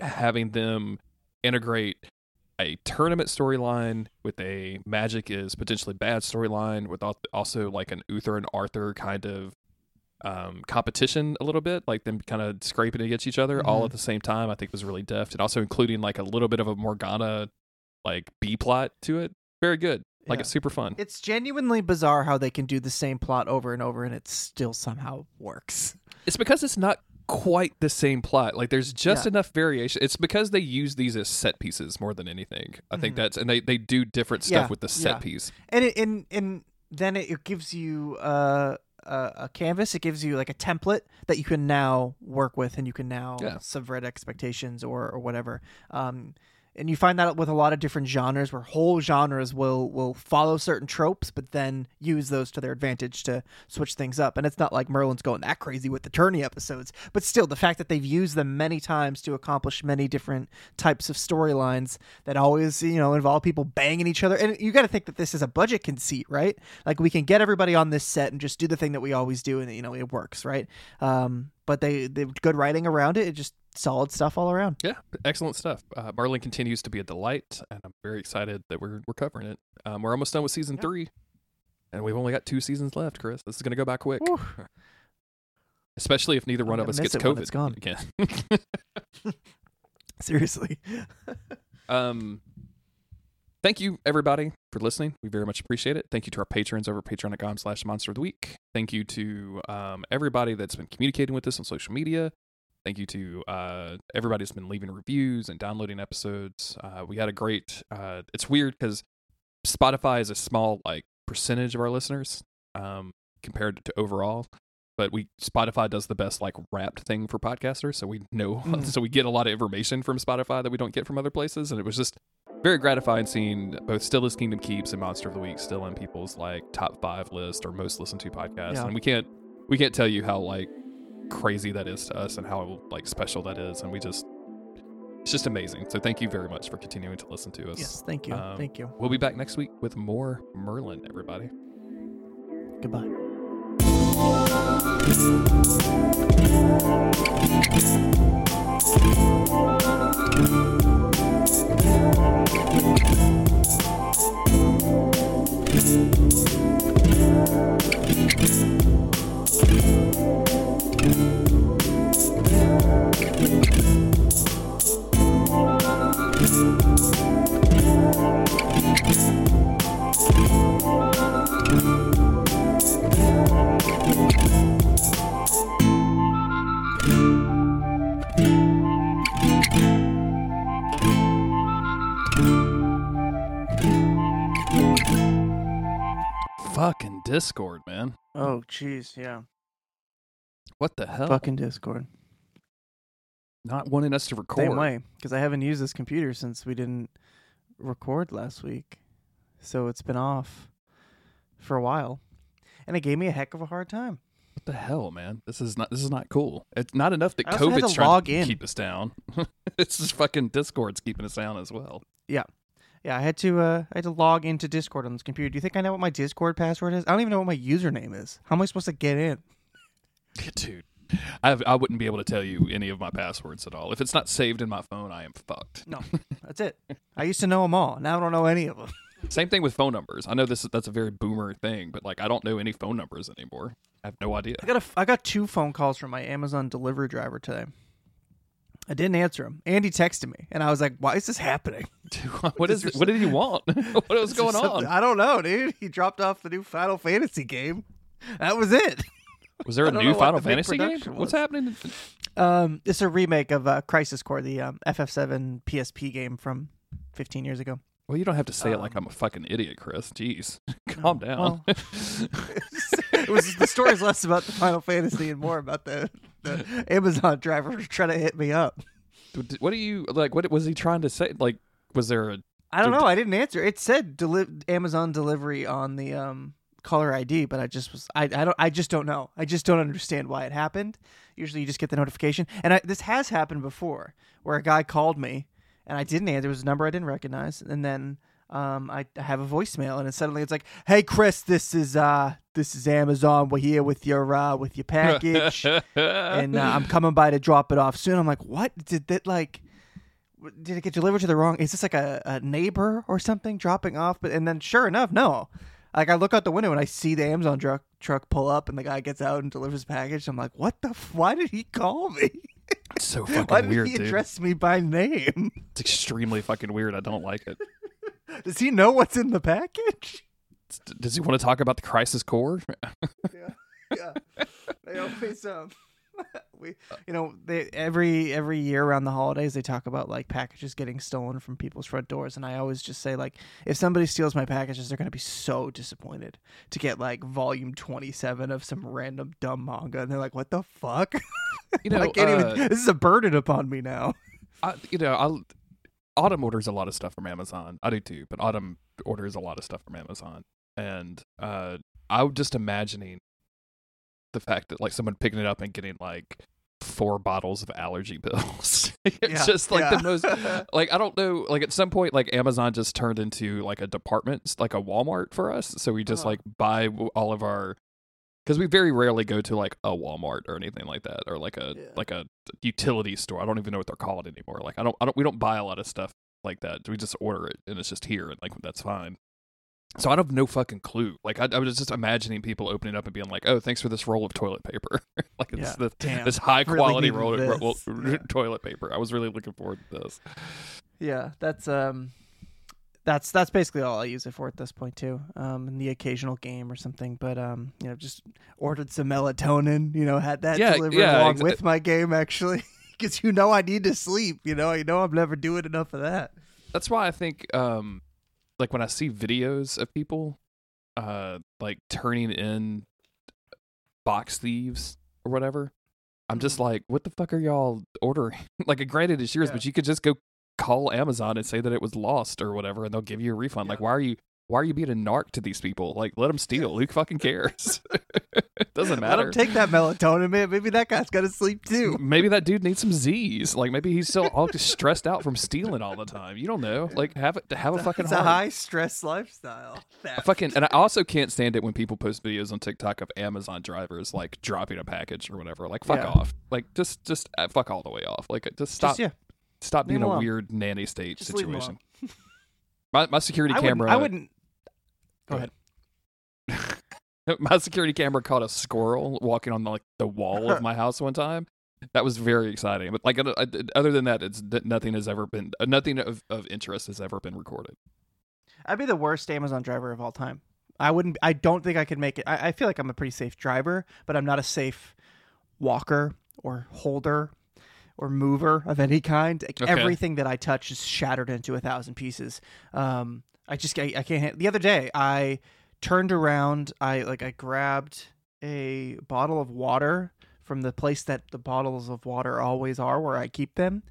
C: having them integrate a tournament storyline with a magic is potentially bad storyline with also like an Uther and Arthur kind of um, competition a little bit, like them kind of scraping against each other all
D: Mhm.
C: at the same time. I think was really deft, and also including like a little bit of a Morgana like B plot to it. Very good. Like
D: Yeah.
C: it's super fun.
D: It's genuinely bizarre how they can do the same plot over and over, and it still somehow works.
C: It's because it's not quite the same plot. Like there's just
D: Yeah.
C: enough variation. It's because they use these as set pieces more than anything. I think
D: Mhm.
C: that's and they, they do different stuff
D: Yeah,
C: with the set
D: yeah.
C: piece.
D: and it, and and then it, it gives you uh, a a canvas. It gives you like a template that you can now work with, and you can now
C: Yeah.
D: subvert expectations or or whatever. Um, and you find that with a lot of different genres where whole genres will will follow certain tropes but then use those to their advantage to switch things up. And it's not like merlin's going that crazy with the tourney episodes but still the fact that they've used them many times to accomplish many different types of storylines that always you know involve people banging each other. And you got to think that this is a budget conceit right? Like we can get everybody on this set and just do the thing that we always do and you know it works right? Um but they they good writing around it it just solid stuff all around.
C: Yeah, excellent stuff. Uh, Merlin continues to be a delight, and I'm very excited that we're we're covering it. Um, we're almost done with season three, and we've only got two seasons left, Chris. This is going to go by quick, especially if neither one of us gets COVID
D: it's gone.
C: again.
D: Seriously.
C: um, thank you everybody for listening. We very much appreciate it. Thank you to our patrons over at patreon.com slash monster of the week. Thank you to um, everybody that's been communicating with us on social media. Thank you to uh, everybody that's been leaving reviews and downloading episodes. Uh, we had a great. Uh, it's weird because Spotify is a small like percentage of our listeners um, compared to overall, but we Spotify does the best like wrapped thing for podcasters. So we know,
D: Mm.
C: so we get a lot of information from Spotify that we don't get from other places, and it was just very gratifying seeing both Still His Kingdom Keeps and Monster of the Week still in people's like top five list or most listened to podcasts.
D: Yeah.
C: And we can't we can't tell you how like crazy that is to us and how like special that is. And we just it's just amazing. So thank you very much for continuing to listen to us.
D: Yes, thank you.
C: Um,
D: thank you.
C: We'll be back next week with more Merlin, everybody.
D: Goodbye.
C: Fucking Discord, man.
D: Oh, jeez, yeah.
C: What the hell?
D: Fucking Discord.
C: Not wanting us to record.
D: Same way, because I haven't used this computer since we didn't record last week, so it's been off for a while, and it gave me a heck of a hard time.
C: What the hell, man? This is not this is not cool. It's not enough that
D: I also had
C: COVID's trying to
D: in.
C: keep us down. it's just fucking Discord's keeping us down as well.
D: Yeah, I had to uh, I had to log into Discord on this computer. Do you think I know what my Discord password is? I don't even know what my username is. How am I supposed to get in?
C: Dude, I I wouldn't be able to tell you any of my passwords at all. If it's not saved in my phone, I am fucked.
D: No, that's it. I used to know them all. Now I don't know any of them.
C: Same thing with phone numbers. I know this that's a very boomer thing, but like I don't know any phone numbers anymore. I have no idea.
D: I got a, I got two phone calls from my Amazon delivery driver today. I didn't answer him. Andy texted me, and I was like, "Why is this happening?"
C: what is? What did he want? what was going on?
D: I don't know, dude. He dropped off the new Final Fantasy game. That was it.
C: Was there a new Final Fantasy game?
D: production
C: What's happening?
D: Um, it's a remake of uh, Crisis Core, the um, FF7 PSP game from 15 years ago.
C: Well, you don't have to say it like
D: Um,
C: I'm a fucking idiot, Chris. Jeez, calm down.
D: well. It was the story's less about the Final Fantasy and more about the, the Amazon driver trying to hit me up.
C: what do you like? What was he trying to say? Like, was there a
D: I don't know. I didn't answer. It said deli- Amazon delivery on the um, caller ID, but I just was I, I don't I just don't know. I just don't understand why it happened. Usually you just get the notification, and I, this has happened before where a guy called me and I didn't answer. It was a number I didn't recognize, and then um, I, I have a voicemail, and it suddenly it's like, "Hey Chris, this is uh this is Amazon. We're here with your uh with your package." and uh, I'm coming by to drop it off soon. I'm like, what did that like? Did it get delivered to the wrong? Is this like a, a neighbor or something dropping off? But and then sure enough, no. Like I look out the window and I see the Amazon truck truck pull up, and the guy gets out and delivers package. I'm like, what the? F- why did he call me?
C: It's so fucking why
D: did
C: weird,
D: he
C: dude.
D: address me by name?
C: It's extremely fucking weird. I don't like it.
D: Does he know what's in the package?
C: Does he want to talk about the Crisis Core?
D: yeah. Yeah. They always um we you know, they every every year around the holidays they talk about like packages getting stolen from people's front doors and I always just say like if somebody steals my packages they're going to be so disappointed to get like volume 27 of some random dumb manga and they're like what the fuck?
C: You know,
D: I can't
C: uh,
D: even this is a burden upon me now.
C: I, you know, I'll, Autumn orders a lot of stuff from Amazon. I do too, but Autumn orders a lot of stuff from Amazon, and uh, I'm just imagining the fact that like someone picking it up and getting like four bottles of allergy pills. it's
D: Yeah,
C: just like
D: yeah.
C: the most like I don't know like at some point like Amazon just turned into like a department like a Walmart for us. So we just
D: Uh-huh.
C: like buy all of our because we very rarely go to like a Walmart or anything like that or like a
D: Yeah.
C: like a utility store. I don't even know what they're called anymore. Like I don't I don't we don't buy a lot of stuff like that. We just order it and it's just here and like that's fine. So I don't have no fucking clue. Like I, I was just imagining people opening up and being like, "Oh, thanks for this roll of toilet paper." like it's
D: Yeah.
C: the,
D: Damn.
C: this high quality
D: needed
C: roll,
D: this.
C: roll,
D: Yeah.
C: toilet paper. I was really looking forward to this.
D: Yeah, that's um, that's that's basically all I use it for at this point too. Um, in the occasional game or something, but um, you know, just ordered some melatonin. You know, had that
C: Yeah,
D: delivered
C: yeah,
D: along
C: exa-
D: with my game actually, because you know I need to sleep. You know, you know I'm never doing enough of that.
C: That's why I think, um, like when I see videos of people, uh, like turning in box thieves or whatever, I'm just like, what the fuck are y'all ordering? like, granted, it's yours,
D: Yeah.
C: but you could just go call Amazon and say that it was lost or whatever, and they'll give you a refund. Like, why are you? Why are you being a narc to these people? Like, let them steal. Who fucking cares? it doesn't matter.
D: Let him take that melatonin, man. Maybe that guy's got to sleep too.
C: Maybe that dude needs some Z's. Like maybe he's still all just stressed out from stealing all the time. You don't know. Like have it have a fucking
D: It's a high stress lifestyle.
C: Fucking and I also can't stand it when people post videos on TikTok of Amazon drivers like dropping a package or whatever. Like fuck
D: Yeah.
C: off. Like just just uh, fuck all the way off. Like just stop
D: Just, yeah,
C: stop being a weird nanny state
D: Just
C: situation. My my security
D: I wouldn't.
C: camera
D: I wouldn't. Go ahead.
C: my security camera caught a squirrel walking on like the wall of my house one time. That was very exciting. But like uh, other than that, it's nothing has ever been uh, nothing of, of interest has ever been recorded.
D: I'd be the worst Amazon driver of all time. I wouldn't. I don't think I could make it. I, I feel like I'm a pretty safe driver, but I'm not a safe walker or holder or mover of any kind. Like,
C: Okay.
D: Everything that I touch is shattered into a thousand pieces. Um, I just I, I can't. The other day, I turned around. I like I grabbed a bottle of water from the place that the bottles of water always are, where I keep them.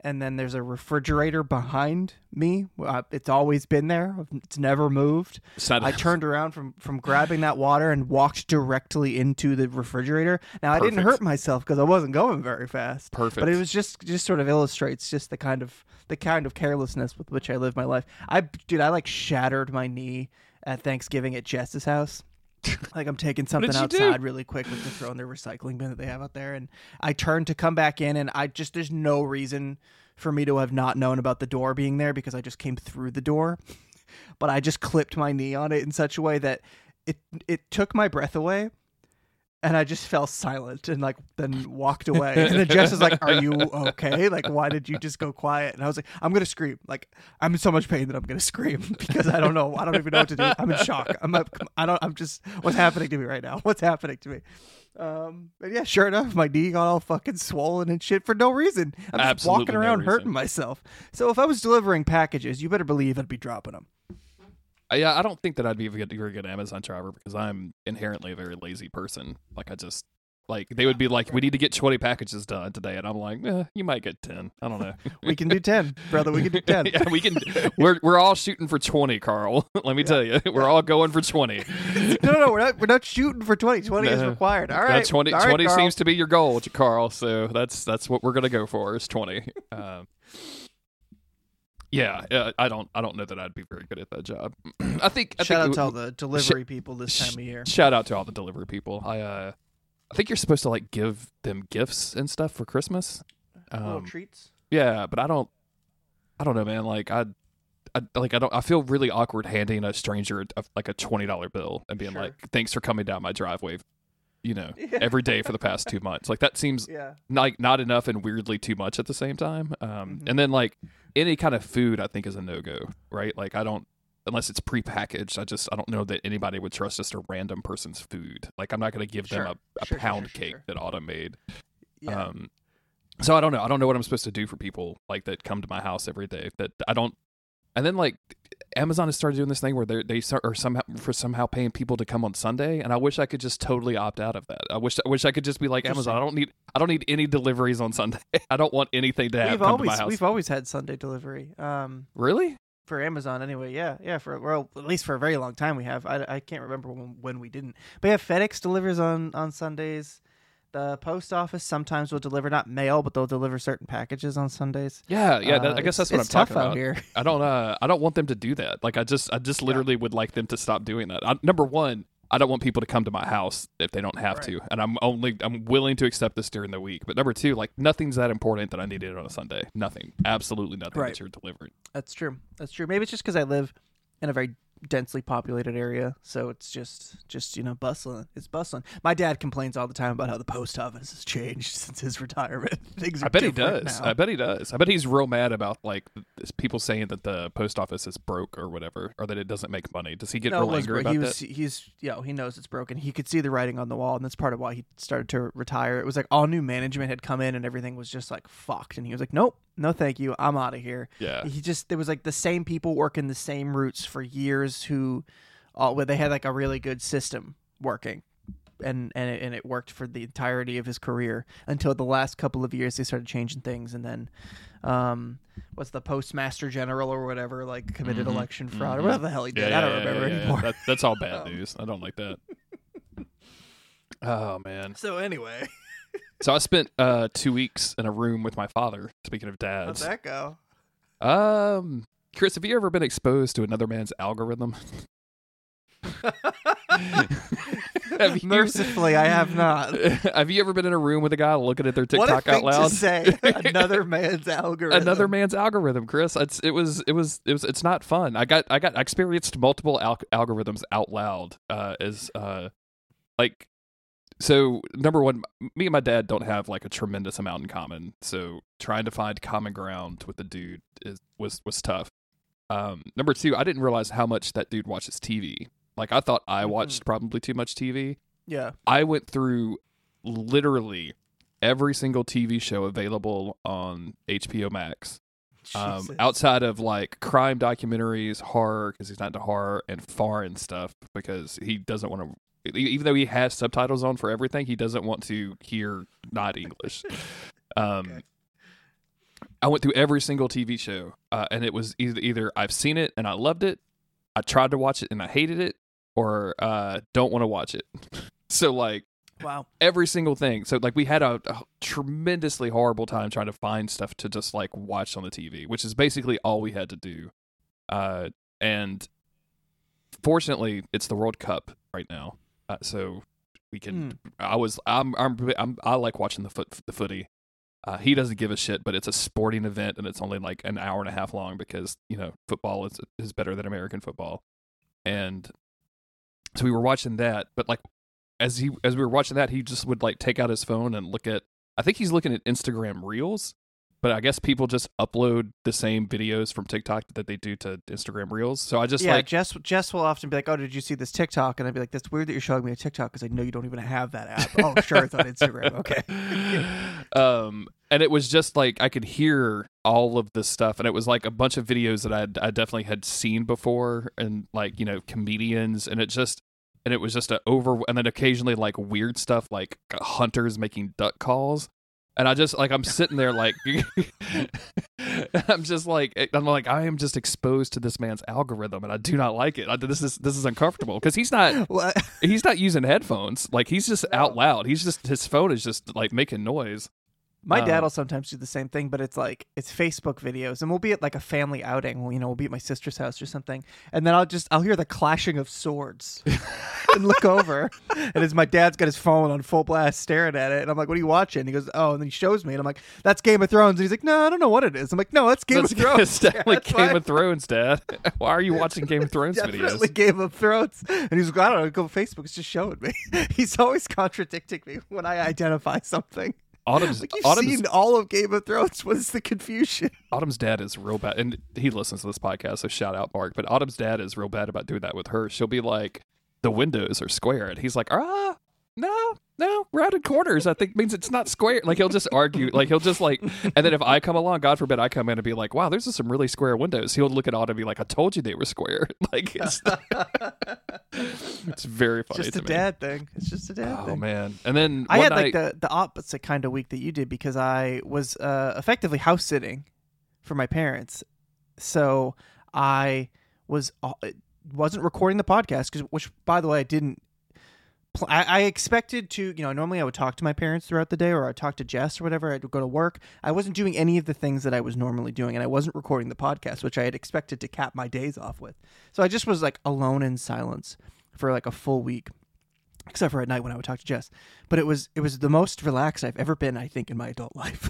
D: And then there's a refrigerator behind me. Uh, it's always been there. It's never moved.
C: Sad-
D: I turned around from from grabbing that water and walked directly into the refrigerator. Now I didn't hurt myself because I wasn't going very fast.
C: Perfect.
D: But it was just just sort of illustrates just the kind of the kind of carelessness with which I live my life. I dude, I like shattered my knee at Thanksgiving at Jess's house. like I'm taking something
C: do?
D: outside really quick with the throw in their recycling bin that they have out there, and I turned to come back in, and I just there's no reason for me to have not known about the door being there because I just came through the door, but I just clipped my knee on it in such a way that it it took my breath away. And I just fell silent and like then walked away. And then Jess is like, "Are you okay? Like, why did you just go quiet?" And I was like, "I'm gonna scream. Like, I'm in so much pain that I'm gonna scream because I don't know. I don't even know what to do. I'm in shock. I'm. Up, I don't. I'm just. What's happening to me right now? What's happening to me?" Um. But yeah, sure enough, my knee got all fucking swollen and shit for no reason. I'm just
C: Absolutely
D: walking around
C: reason.
D: hurting myself. So if I was delivering packages, you better believe I'd be dropping them.
C: Yeah, I don't think that I'd be a good, very good Amazon driver because I'm inherently a very lazy person. Like I just like they would be like, "We need to get 20 packages done today," and I'm like, eh, "You might get 10. I don't know."
D: We can do ten, brother. We can do ten.
C: yeah, we can. We're we're all shooting for 20, Carl. Let me tell you, we're all going for 20.
D: no, no, no, we're not. We're not shooting for twenty. Twenty is required. All
C: 20,
D: All right,
C: 20
D: Carl.
C: seems to be your goal, Carl. So that's that's what we're gonna go for is 20. Um, yeah, uh, I don't I don't know that I'd be very good at that job. I think I
D: Shout out
C: think
D: to all the delivery people this
C: sh-
D: time of year.
C: Shout out to all the delivery people. I uh I think you're supposed to like give them gifts and stuff for Christmas.
D: Little
C: Um,
D: treats.
C: yeah, but I don't I don't know, man. Like I I, like I don't. I feel really awkward handing a stranger a, like a twenty dollar bill and being
D: Sure.
C: like, "Thanks for coming down my driveway," you know,
D: Yeah.
C: every day for the past two months. Like that seems
D: Yeah.
C: like not enough and weirdly too much at the same time. Um,
D: Mhm.
C: and then like any kind of food, I think is a no go, right? Like I don't unless it's prepackaged. I just I don't know that anybody would trust just a random person's food. Like I'm not going to give
D: Sure.
C: them a, a
D: Sure,
C: pound
D: sure,
C: cake that Autumn made.
D: Yeah.
C: Um, so I don't know. I don't know what I'm supposed to do for people like that come to my house every day. That I don't. And then like Amazon has started doing this thing where they they start, are somehow for somehow paying people to come on Sunday, and I wish I could just totally opt out of that. I wish I wish I could just be like Amazon. I don't need I don't need any deliveries on Sunday. I don't want anything to have
D: We've
C: come
D: always
C: to my house.
D: we've always had Sunday delivery. Um,
C: Really?
D: for Amazon anyway. Yeah, yeah. For well, at least for a very long time we have. I, I can't remember when, when we didn't. But yeah, FedEx delivers on on Sundays. The post office sometimes will deliver not mail, but they'll deliver certain packages on Sundays.
C: Yeah, yeah. that,
D: Uh,
C: I guess that's what I'm talking
D: out
C: about.
D: here.
C: I don't uh I don't want them to do that. Like I just I just literally would like them to stop doing that. I, number one, I don't want people to come to my house if they don't have to, and I'm only I'm willing to accept this during the week. But number two, like nothing's that important that I need it on a Sunday. Nothing, absolutely nothing
D: Right.
C: that you're delivering.
D: That's true. That's true. Maybe it's just because I live in a very densely populated area, so it's just just you know bustling. It's bustling. My dad complains all the time about how the post office has changed since his retirement. Things are
C: I bet he does.
D: now.
C: I bet he does. I bet he's real mad about like this- people saying that the post office is broke or whatever, or that it doesn't make money. Does he get
D: no,
C: real angry about
D: he was
C: that?
D: he's you know he knows it's broken. He could see the writing on the wall, and that's part of why he started to retire. It was like all new management had come in, and everything was just like fucked. And he was like, "Nope, no, thank you, I'm out of here."
C: Yeah.
D: He just there was like the same people working the same routes for years who, uh, all where they had like a really good system working. And and it, and it worked for the entirety of his career until the last couple of years they started changing things and then, um, what's the postmaster general or whatever like committed mm-hmm. election fraud or mm-hmm. whatever the hell he did I don't remember anymore.
C: That, that's all bad um, news. I don't like that. Oh man.
D: So anyway,
C: So I spent uh two weeks in a room with my father. Speaking of dads, how'd
D: that go?
C: um, Chris, have you ever been exposed to another man's algorithm? have you,
D: Mercifully, I have not.
C: have you ever been in a room with a guy looking at their
D: what a
C: TikTok
D: thing
C: out loud?
D: to say! Another man's algorithm.
C: Another man's algorithm, Chris. It's it was it was it was it's not fun. I got I got I experienced multiple al- algorithms out loud. Uh, as uh, like so number one, me and my dad don't have like a tremendous amount in common. So trying to find common ground with the dude is was was tough. Um, number two, I didn't realize how much that dude watches TV. Like I thought I
D: Mhm.
C: watched probably too much TV.
D: Yeah.
C: I went through literally every single TV show available on HBO Max. Um, outside of like crime documentaries, horror because he's not into horror and foreign stuff because he doesn't want to. Even though he has subtitles on for everything, he doesn't want to hear not English. Um,
D: Okay.
C: I went through every single TV show, uh, and it was either either I've seen it and I loved it, I tried to watch it and I hated it, or uh, don't want to watch it. so like
D: Wow.
C: every single thing. So like we had a, a tremendously horrible time trying to find stuff to just like watch on the TV, which is basically all we had to do. Uh, and fortunately, it's the World Cup right now, uh, so we can. I was I'm I'm, I'm I like watching the foot the footy. Uh, he doesn't give a shit, but it's a sporting event and it's only like an hour and a half long because you know football is is better than American football, and so we were watching that. But like as he as we were watching that, he just would like take out his phone and look at. I think he's looking at Instagram Reels, but I guess people just upload the same videos from TikTok that they do to Instagram Reels. So I just
D: yeah,
C: like
D: Jess. Jess will often be like, "Oh, did you see this TikTok?" And I'd be like, "That's weird that you're showing me a TikTok because I know you don't even have that app." oh, sure, it's on Instagram. Okay.
C: um and it was just like i could hear all of this stuff and it was like a bunch of videos that i i definitely had seen before and like you know comedians and it just and it was just a over and then occasionally like weird stuff like hunters making duck calls and i just like i'm sitting there like i'm just like eh, i'm like i am just exposed to this man's algorithm and i do not like it I, this is this is uncomfortable because he's not
D: Well,
C: he's not using headphones. Like he's just out loud. He's just his phone is just like making noise.
D: My dad
C: Um,
D: will sometimes do the same thing, but it's like it's Facebook videos, and we'll be at like a family outing. Well, you know, we'll be at my sister's house or something, and then I'll just I'll hear the clashing of swords, and look over, and as my dad's got his phone on full blast, staring at it, and I'm like, "What are you watching?" He goes, "Oh," and then he shows me, and I'm like, "That's Game of Thrones," and he's like, "No, I don't know what it is." I'm like, "No, that's Game
C: That's
D: of Thrones."
C: It's definitely
D: That's
C: Game
D: why-
C: of Thrones, Dad. Why are you watching Game of Thrones
D: Definitely
C: videos?
D: Game of Thrones. And he's like, I don't know, go Facebook. It's just showing me. He's always contradicting me when I identify something.
C: Autumn's
D: Like, you've
C: Autumn's,
D: seen all of Game of Thrones. What is the confusion?
C: Autumn's dad is real bad, and he listens to this podcast, so shout out Mark. But Autumn's dad is real bad about doing that with her. She'll be like, "The windows are square," and he's like, "Ah." No, no, rounded corners. I think means it's not square. Like he'll just argue. Like he'll just like, and then if I come along, God forbid, I come in and be like, wow, there's some really square windows. He'll look at Autumn and be like, I told you they were square. like it's, it's very funny.
D: just a
C: me.
D: dad thing. It's just a dad
C: Oh
D: thing.
C: man! And then
D: I had
C: night,
D: like the the opposite kind of week that you did because I was uh, effectively house sitting for my parents, so I was uh, wasn't recording the podcast because which by the way I didn't. Pl- I, I expected to, you know, normally I would talk to my parents throughout the day or I'd talk to Jess or whatever. I'd go to work. I wasn't doing any of the things that I was normally doing and I wasn't recording the podcast, which I had expected to cap my days off with. So I just was like alone in silence for like a full week except for at night when I would talk to Jess. But it was it was the most relaxed I've ever been, I think, in my adult life.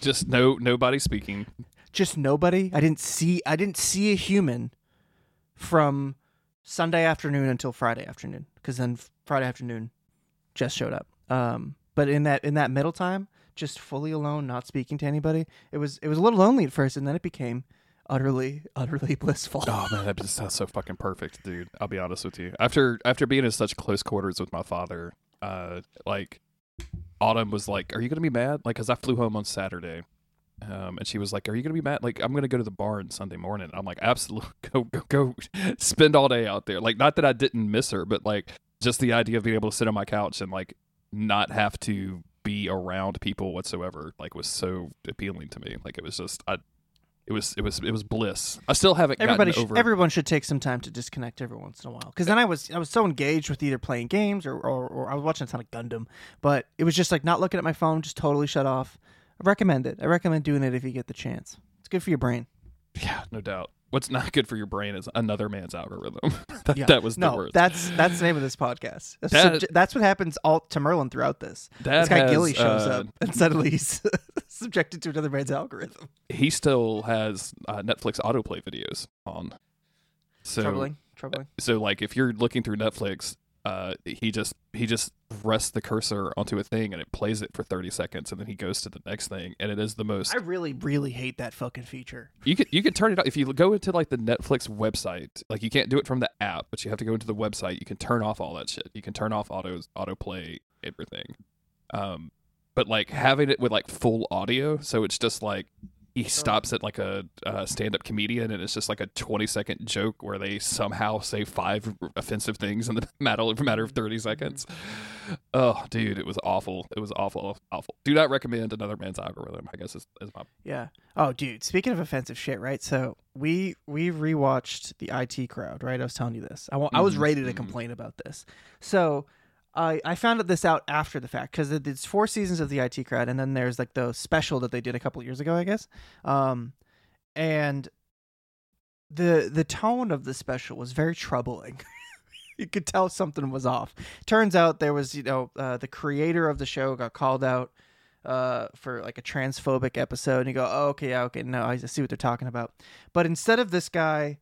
C: just no nobody speaking.
D: Just nobody. I didn't see I didn't see a human from Sunday afternoon until Friday afternoon because then Friday afternoon Jess showed up. Um, but in that in that middle time, just fully alone, not speaking to anybody, it was it was a little lonely at first, and then it became utterly utterly blissful.
C: Oh man, that just sounds so fucking perfect, dude. I'll be honest with you. After after being in such close quarters with my father, uh, like Autumn was like, "Are you gonna be mad?" Like, cause I flew home on Saturday, um, and she was like, "Are you gonna be mad?" Like, I'm gonna go to the barn Sunday morning. I'm like, "Absolutely, go go go, spend all day out there." Like, not that I didn't miss her, but like just the idea of being able to sit on my couch and like not have to be around people whatsoever, like was so appealing to me. Like, it was just I. It was it was it was bliss. I still haven't
D: Everybody,
C: gotten
D: sh- everyone should take some time to disconnect every once in a while. Because then I was, I was so engaged with either playing games or, or, or I was watching a ton of Gundam. But it was just like not looking at my phone, just totally shut off. I recommend it. I recommend doing it if you get the chance. It's good for your brain.
C: Yeah, no doubt. What's not good for your brain is another man's algorithm. that,
D: Yeah.
C: that was the
D: no,
C: worst.
D: that's that's the name of this podcast. That's,
C: Dad-
D: subje- that's what happens all to Merlin throughout this. This guy
C: has,
D: Gilli shows
C: uh,
D: up and suddenly he's subjected to another man's algorithm.
C: he still has uh, Netflix autoplay videos on. So
D: troubling, troubling.
C: so like if you're looking through Netflix, uh, he just he just rests the cursor onto a thing and it plays it for 30 seconds and then he goes to the next thing and it is the most
D: I really, really hate that fucking feature.
C: you could you could turn it off if you go into like the Netflix website. Like you can't do it from the app, but you have to go into the website. You can turn off all that shit. You can turn off autos autoplay everything. Um, but like having it with like full audio, so it's just like he stops at like a, uh stand-up comedian and it's just like a 20 second joke where they somehow say five offensive things in the matter, matter of 30 seconds oh dude it was awful it was awful awful do not recommend another man's algorithm i guess is, is my
D: Yeah. Oh, dude. Speaking of offensive shit, right? So we we rewatched the IT crowd, right? I was telling you this. I I was
C: Mhm,
D: ready to
C: mhm.
D: complain about this. So I I found this out after the fact because it's four seasons of the IT crowd, and then there's like the special that they did a couple years ago, I guess. Um, and the the tone of the special was very troubling. you could tell something was off. Turns out there was, you know, uh, the creator of the show got called out uh, for like a transphobic episode, and you go, oh, okay, yeah, okay, no, I see what they're talking about. But instead of this guy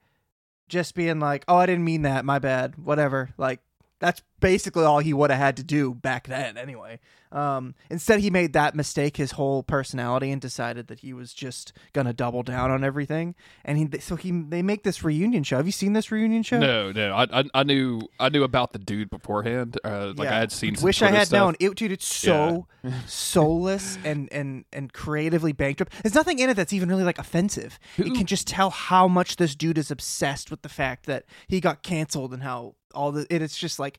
D: just being like, oh, I didn't mean that, my bad, whatever, like that's basically all he would have had to do back then, anyway. Um, instead, he made that mistake his whole personality and decided that he was just gonna double down on everything. And he, so he, they make this reunion show. Have you seen this reunion show?
C: No, no. I, I I knew I knew about the dude beforehand. Uh, like I had seen. Some
D: Wish I had
C: stuff.
D: known. It, dude, it's so soulless and and and creatively bankrupt. There's nothing in it that's even really like offensive. It can just tell how much this dude is obsessed with the fact that he got canceled and how all the. It, it's just like.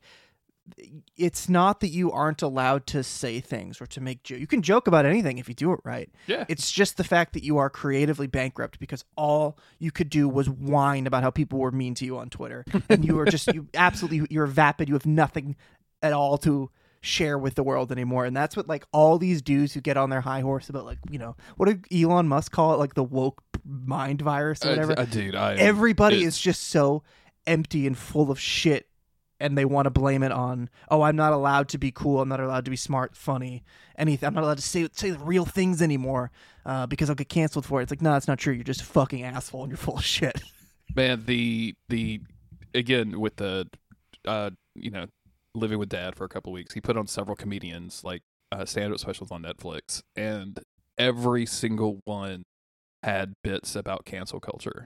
D: It's not that you aren't allowed to say things or to make jokes. You can joke about anything if you do it right.
C: Yeah.
D: It's just the fact that you are creatively bankrupt because all you could do was whine about how people were mean to you on Twitter, and you are just you absolutely you're vapid. You have nothing at all to share with the world anymore, and that's what like all these dudes who get on their high horse about like you know what did Elon Musk call it like the woke mind virus or
C: Uh,
D: whatever.
C: uh, dude, I
D: Everybody
C: it's-
D: is just so empty and full of shit. And they want to blame it on, oh, I'm not allowed to be cool. I'm not allowed to be smart, funny, anything. I'm not allowed to say say the real things anymore uh, because I'll get canceled for it. It's like, no, that's not true. You're just a fucking asshole and you're full of shit.
C: man the the again with the uh you know living with dad for a couple weeks he put on several comedians like uh stand-up specials on netflix and every single one had bits about cancel culture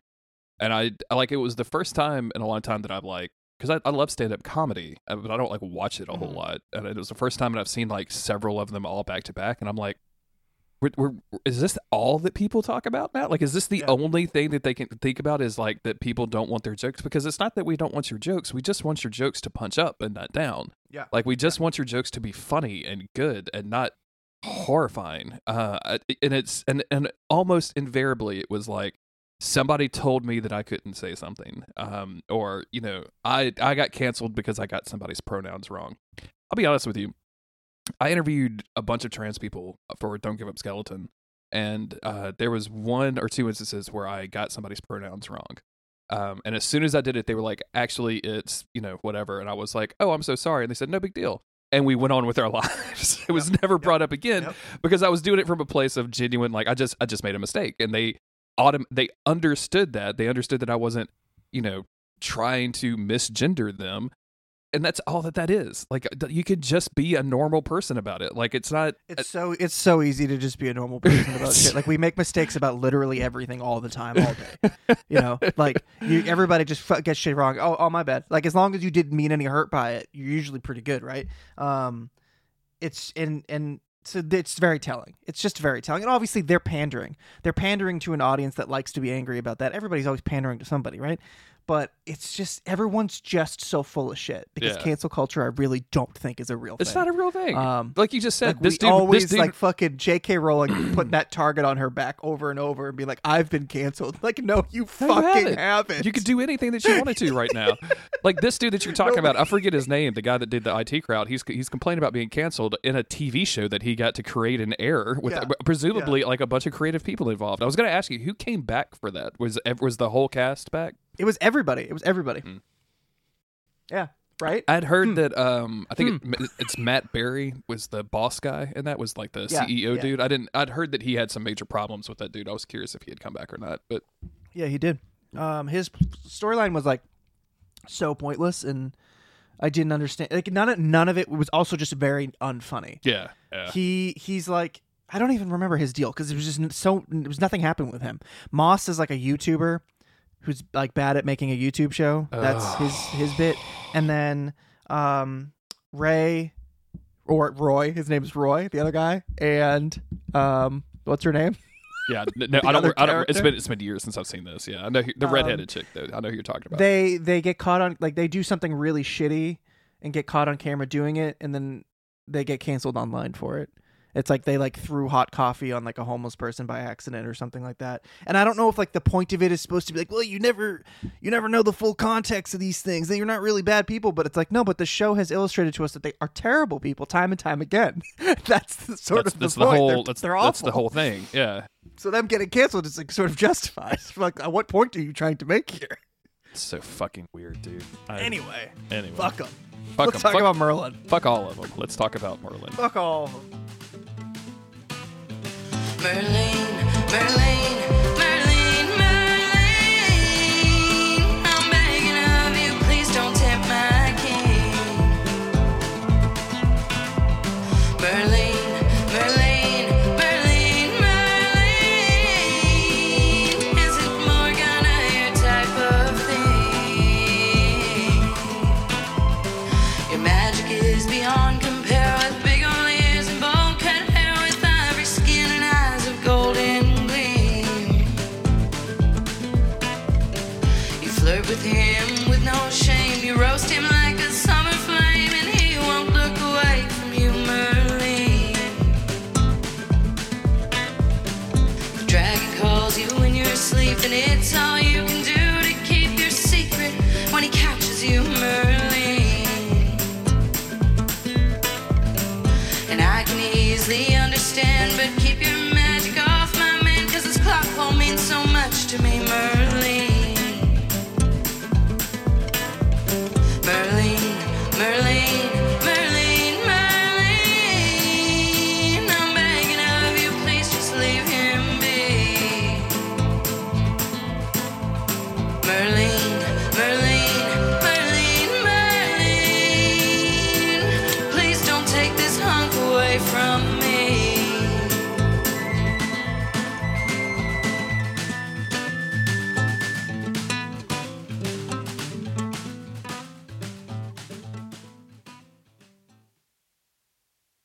C: and i I- like it was the first time in a long time that i've like because I, I love stand up comedy, uh, but I don't like watch it a whole
D: Mhm.
C: lot. And it was the first time that I've seen like several of them all back to back, and I'm like, we're, we're, is this all that people talk about now? Like, is this the
D: Yeah.
C: only thing that they can think about is like that people don't want their jokes? Because it's not that we don't want your jokes, we just want your jokes to punch up and not down.
D: Yeah.
C: Like we just want your jokes to be funny and good and not horrifying. Uh, and it's and and almost invariably it was like somebody told me that I couldn't say something, um, or you know, I I got canceled because I got somebody's pronouns wrong. I'll be honest with you. I interviewed a bunch of trans people for Don't Give Up Skeleton, and uh, there was one or two instances where I got somebody's pronouns wrong. Um, and as soon as I did it, they were like, "Actually, it's you know whatever," and I was like, "Oh, I'm so sorry," and they said, "No big deal." And we went on with our lives. it was never brought up again
D: Yep.
C: because I was doing it from a place of genuine, like I just I just made a mistake, and they autom- they understood that they understood that I wasn't you know trying to misgender them, and that's all that that is. Like you could just be a normal person about it. Like it's not.
D: It's so it's so easy to just be a normal person about shit. Like we make mistakes about literally everything all the time, all day. You know, like you, everybody just fu- gets shit wrong. Oh, oh, my bad. Like as long as you didn't mean any hurt by it, you're usually pretty good, right? Um, it's and and so it's very telling. It's just very telling. And obviously they're pandering. They're pandering to an audience that likes to be angry about that. Everybody's always pandering to somebody, right? But it's just everyone's just so full of shit because
C: Yeah.
D: cancel culture. I really don't think is a real thing.
C: It's
D: thing.
C: not a real thing.
D: Um,
C: like you just said,
D: like
C: this
D: we
C: dude,
D: always
C: this dude,
D: like fucking J.K. Rowling put that target on her back over and over and be like, "I've been canceled." Like, no, you fucking
C: haven't.
D: haven't.
C: You could do anything that you wanted to right now. like this dude that you're talking about, I forget his name, the guy that did the IT crowd. He's he's complaining about being canceled in a TV show that he got to create an error with
D: Yeah.
C: presumably like a bunch of creative people involved. I was going to ask you who came back for that. Was ev- was the whole cast back?
D: It was everybody. It was everybody.
C: Mm.
D: Yeah. Right.
C: I'd heard
D: Hmm.
C: that um I think it, it's Matt Berry was the boss guy and that was like the
D: Yeah,
C: CEO
D: yeah.
C: dude. I didn't I'd heard that he had some major problems with that dude. I was curious if he had come back or not. But
D: Yeah, he did. Um, his storyline was like so pointless, and I didn't understand. Like none of none of it was also just very unfunny.
C: yeah. Yeah.
D: He he's like I don't even remember his deal because it was just so there was nothing happened with him. Moss is like a YouTuber who's like bad at making a YouTube show. That's
C: Ugh.
D: his his bit, and then um Ray or Roy, his name's Roy, the other guy, and um what's her name?
C: Yeah, no, I don't. I don't. It's been it's been years since I've seen this. Yeah, I know who- the
D: Um,
C: redheaded chick. Though I know who you're talking about.
D: they they get caught on like they do something really shitty and get caught on camera doing it and then they get canceled online for it it's like they like threw hot coffee on like a homeless person by accident or something like that and i don't know if like the point of it is supposed to be like well you never you never know the full context of these things and you're not really bad people but it's like no but the show has illustrated to us that they are terrible people time and time again that's the sort
C: that's,
D: of
C: that's
D: the,
C: the
D: point.
C: whole.
D: they're,
C: that's
D: they're
C: that's the whole thing. Yeah,
D: so them getting canceled is like sort of justified like at what point are you trying to make here
C: it's so fucking weird, dude. I-
D: anyway
C: anyway,
D: fuck them
C: fuck
D: let's
C: 'em.
D: talk
C: Fuck-
D: about merlin
C: fuck all of them. Let's talk about Merlin.
D: Fuck all of them.
E: Berlin, Berlin.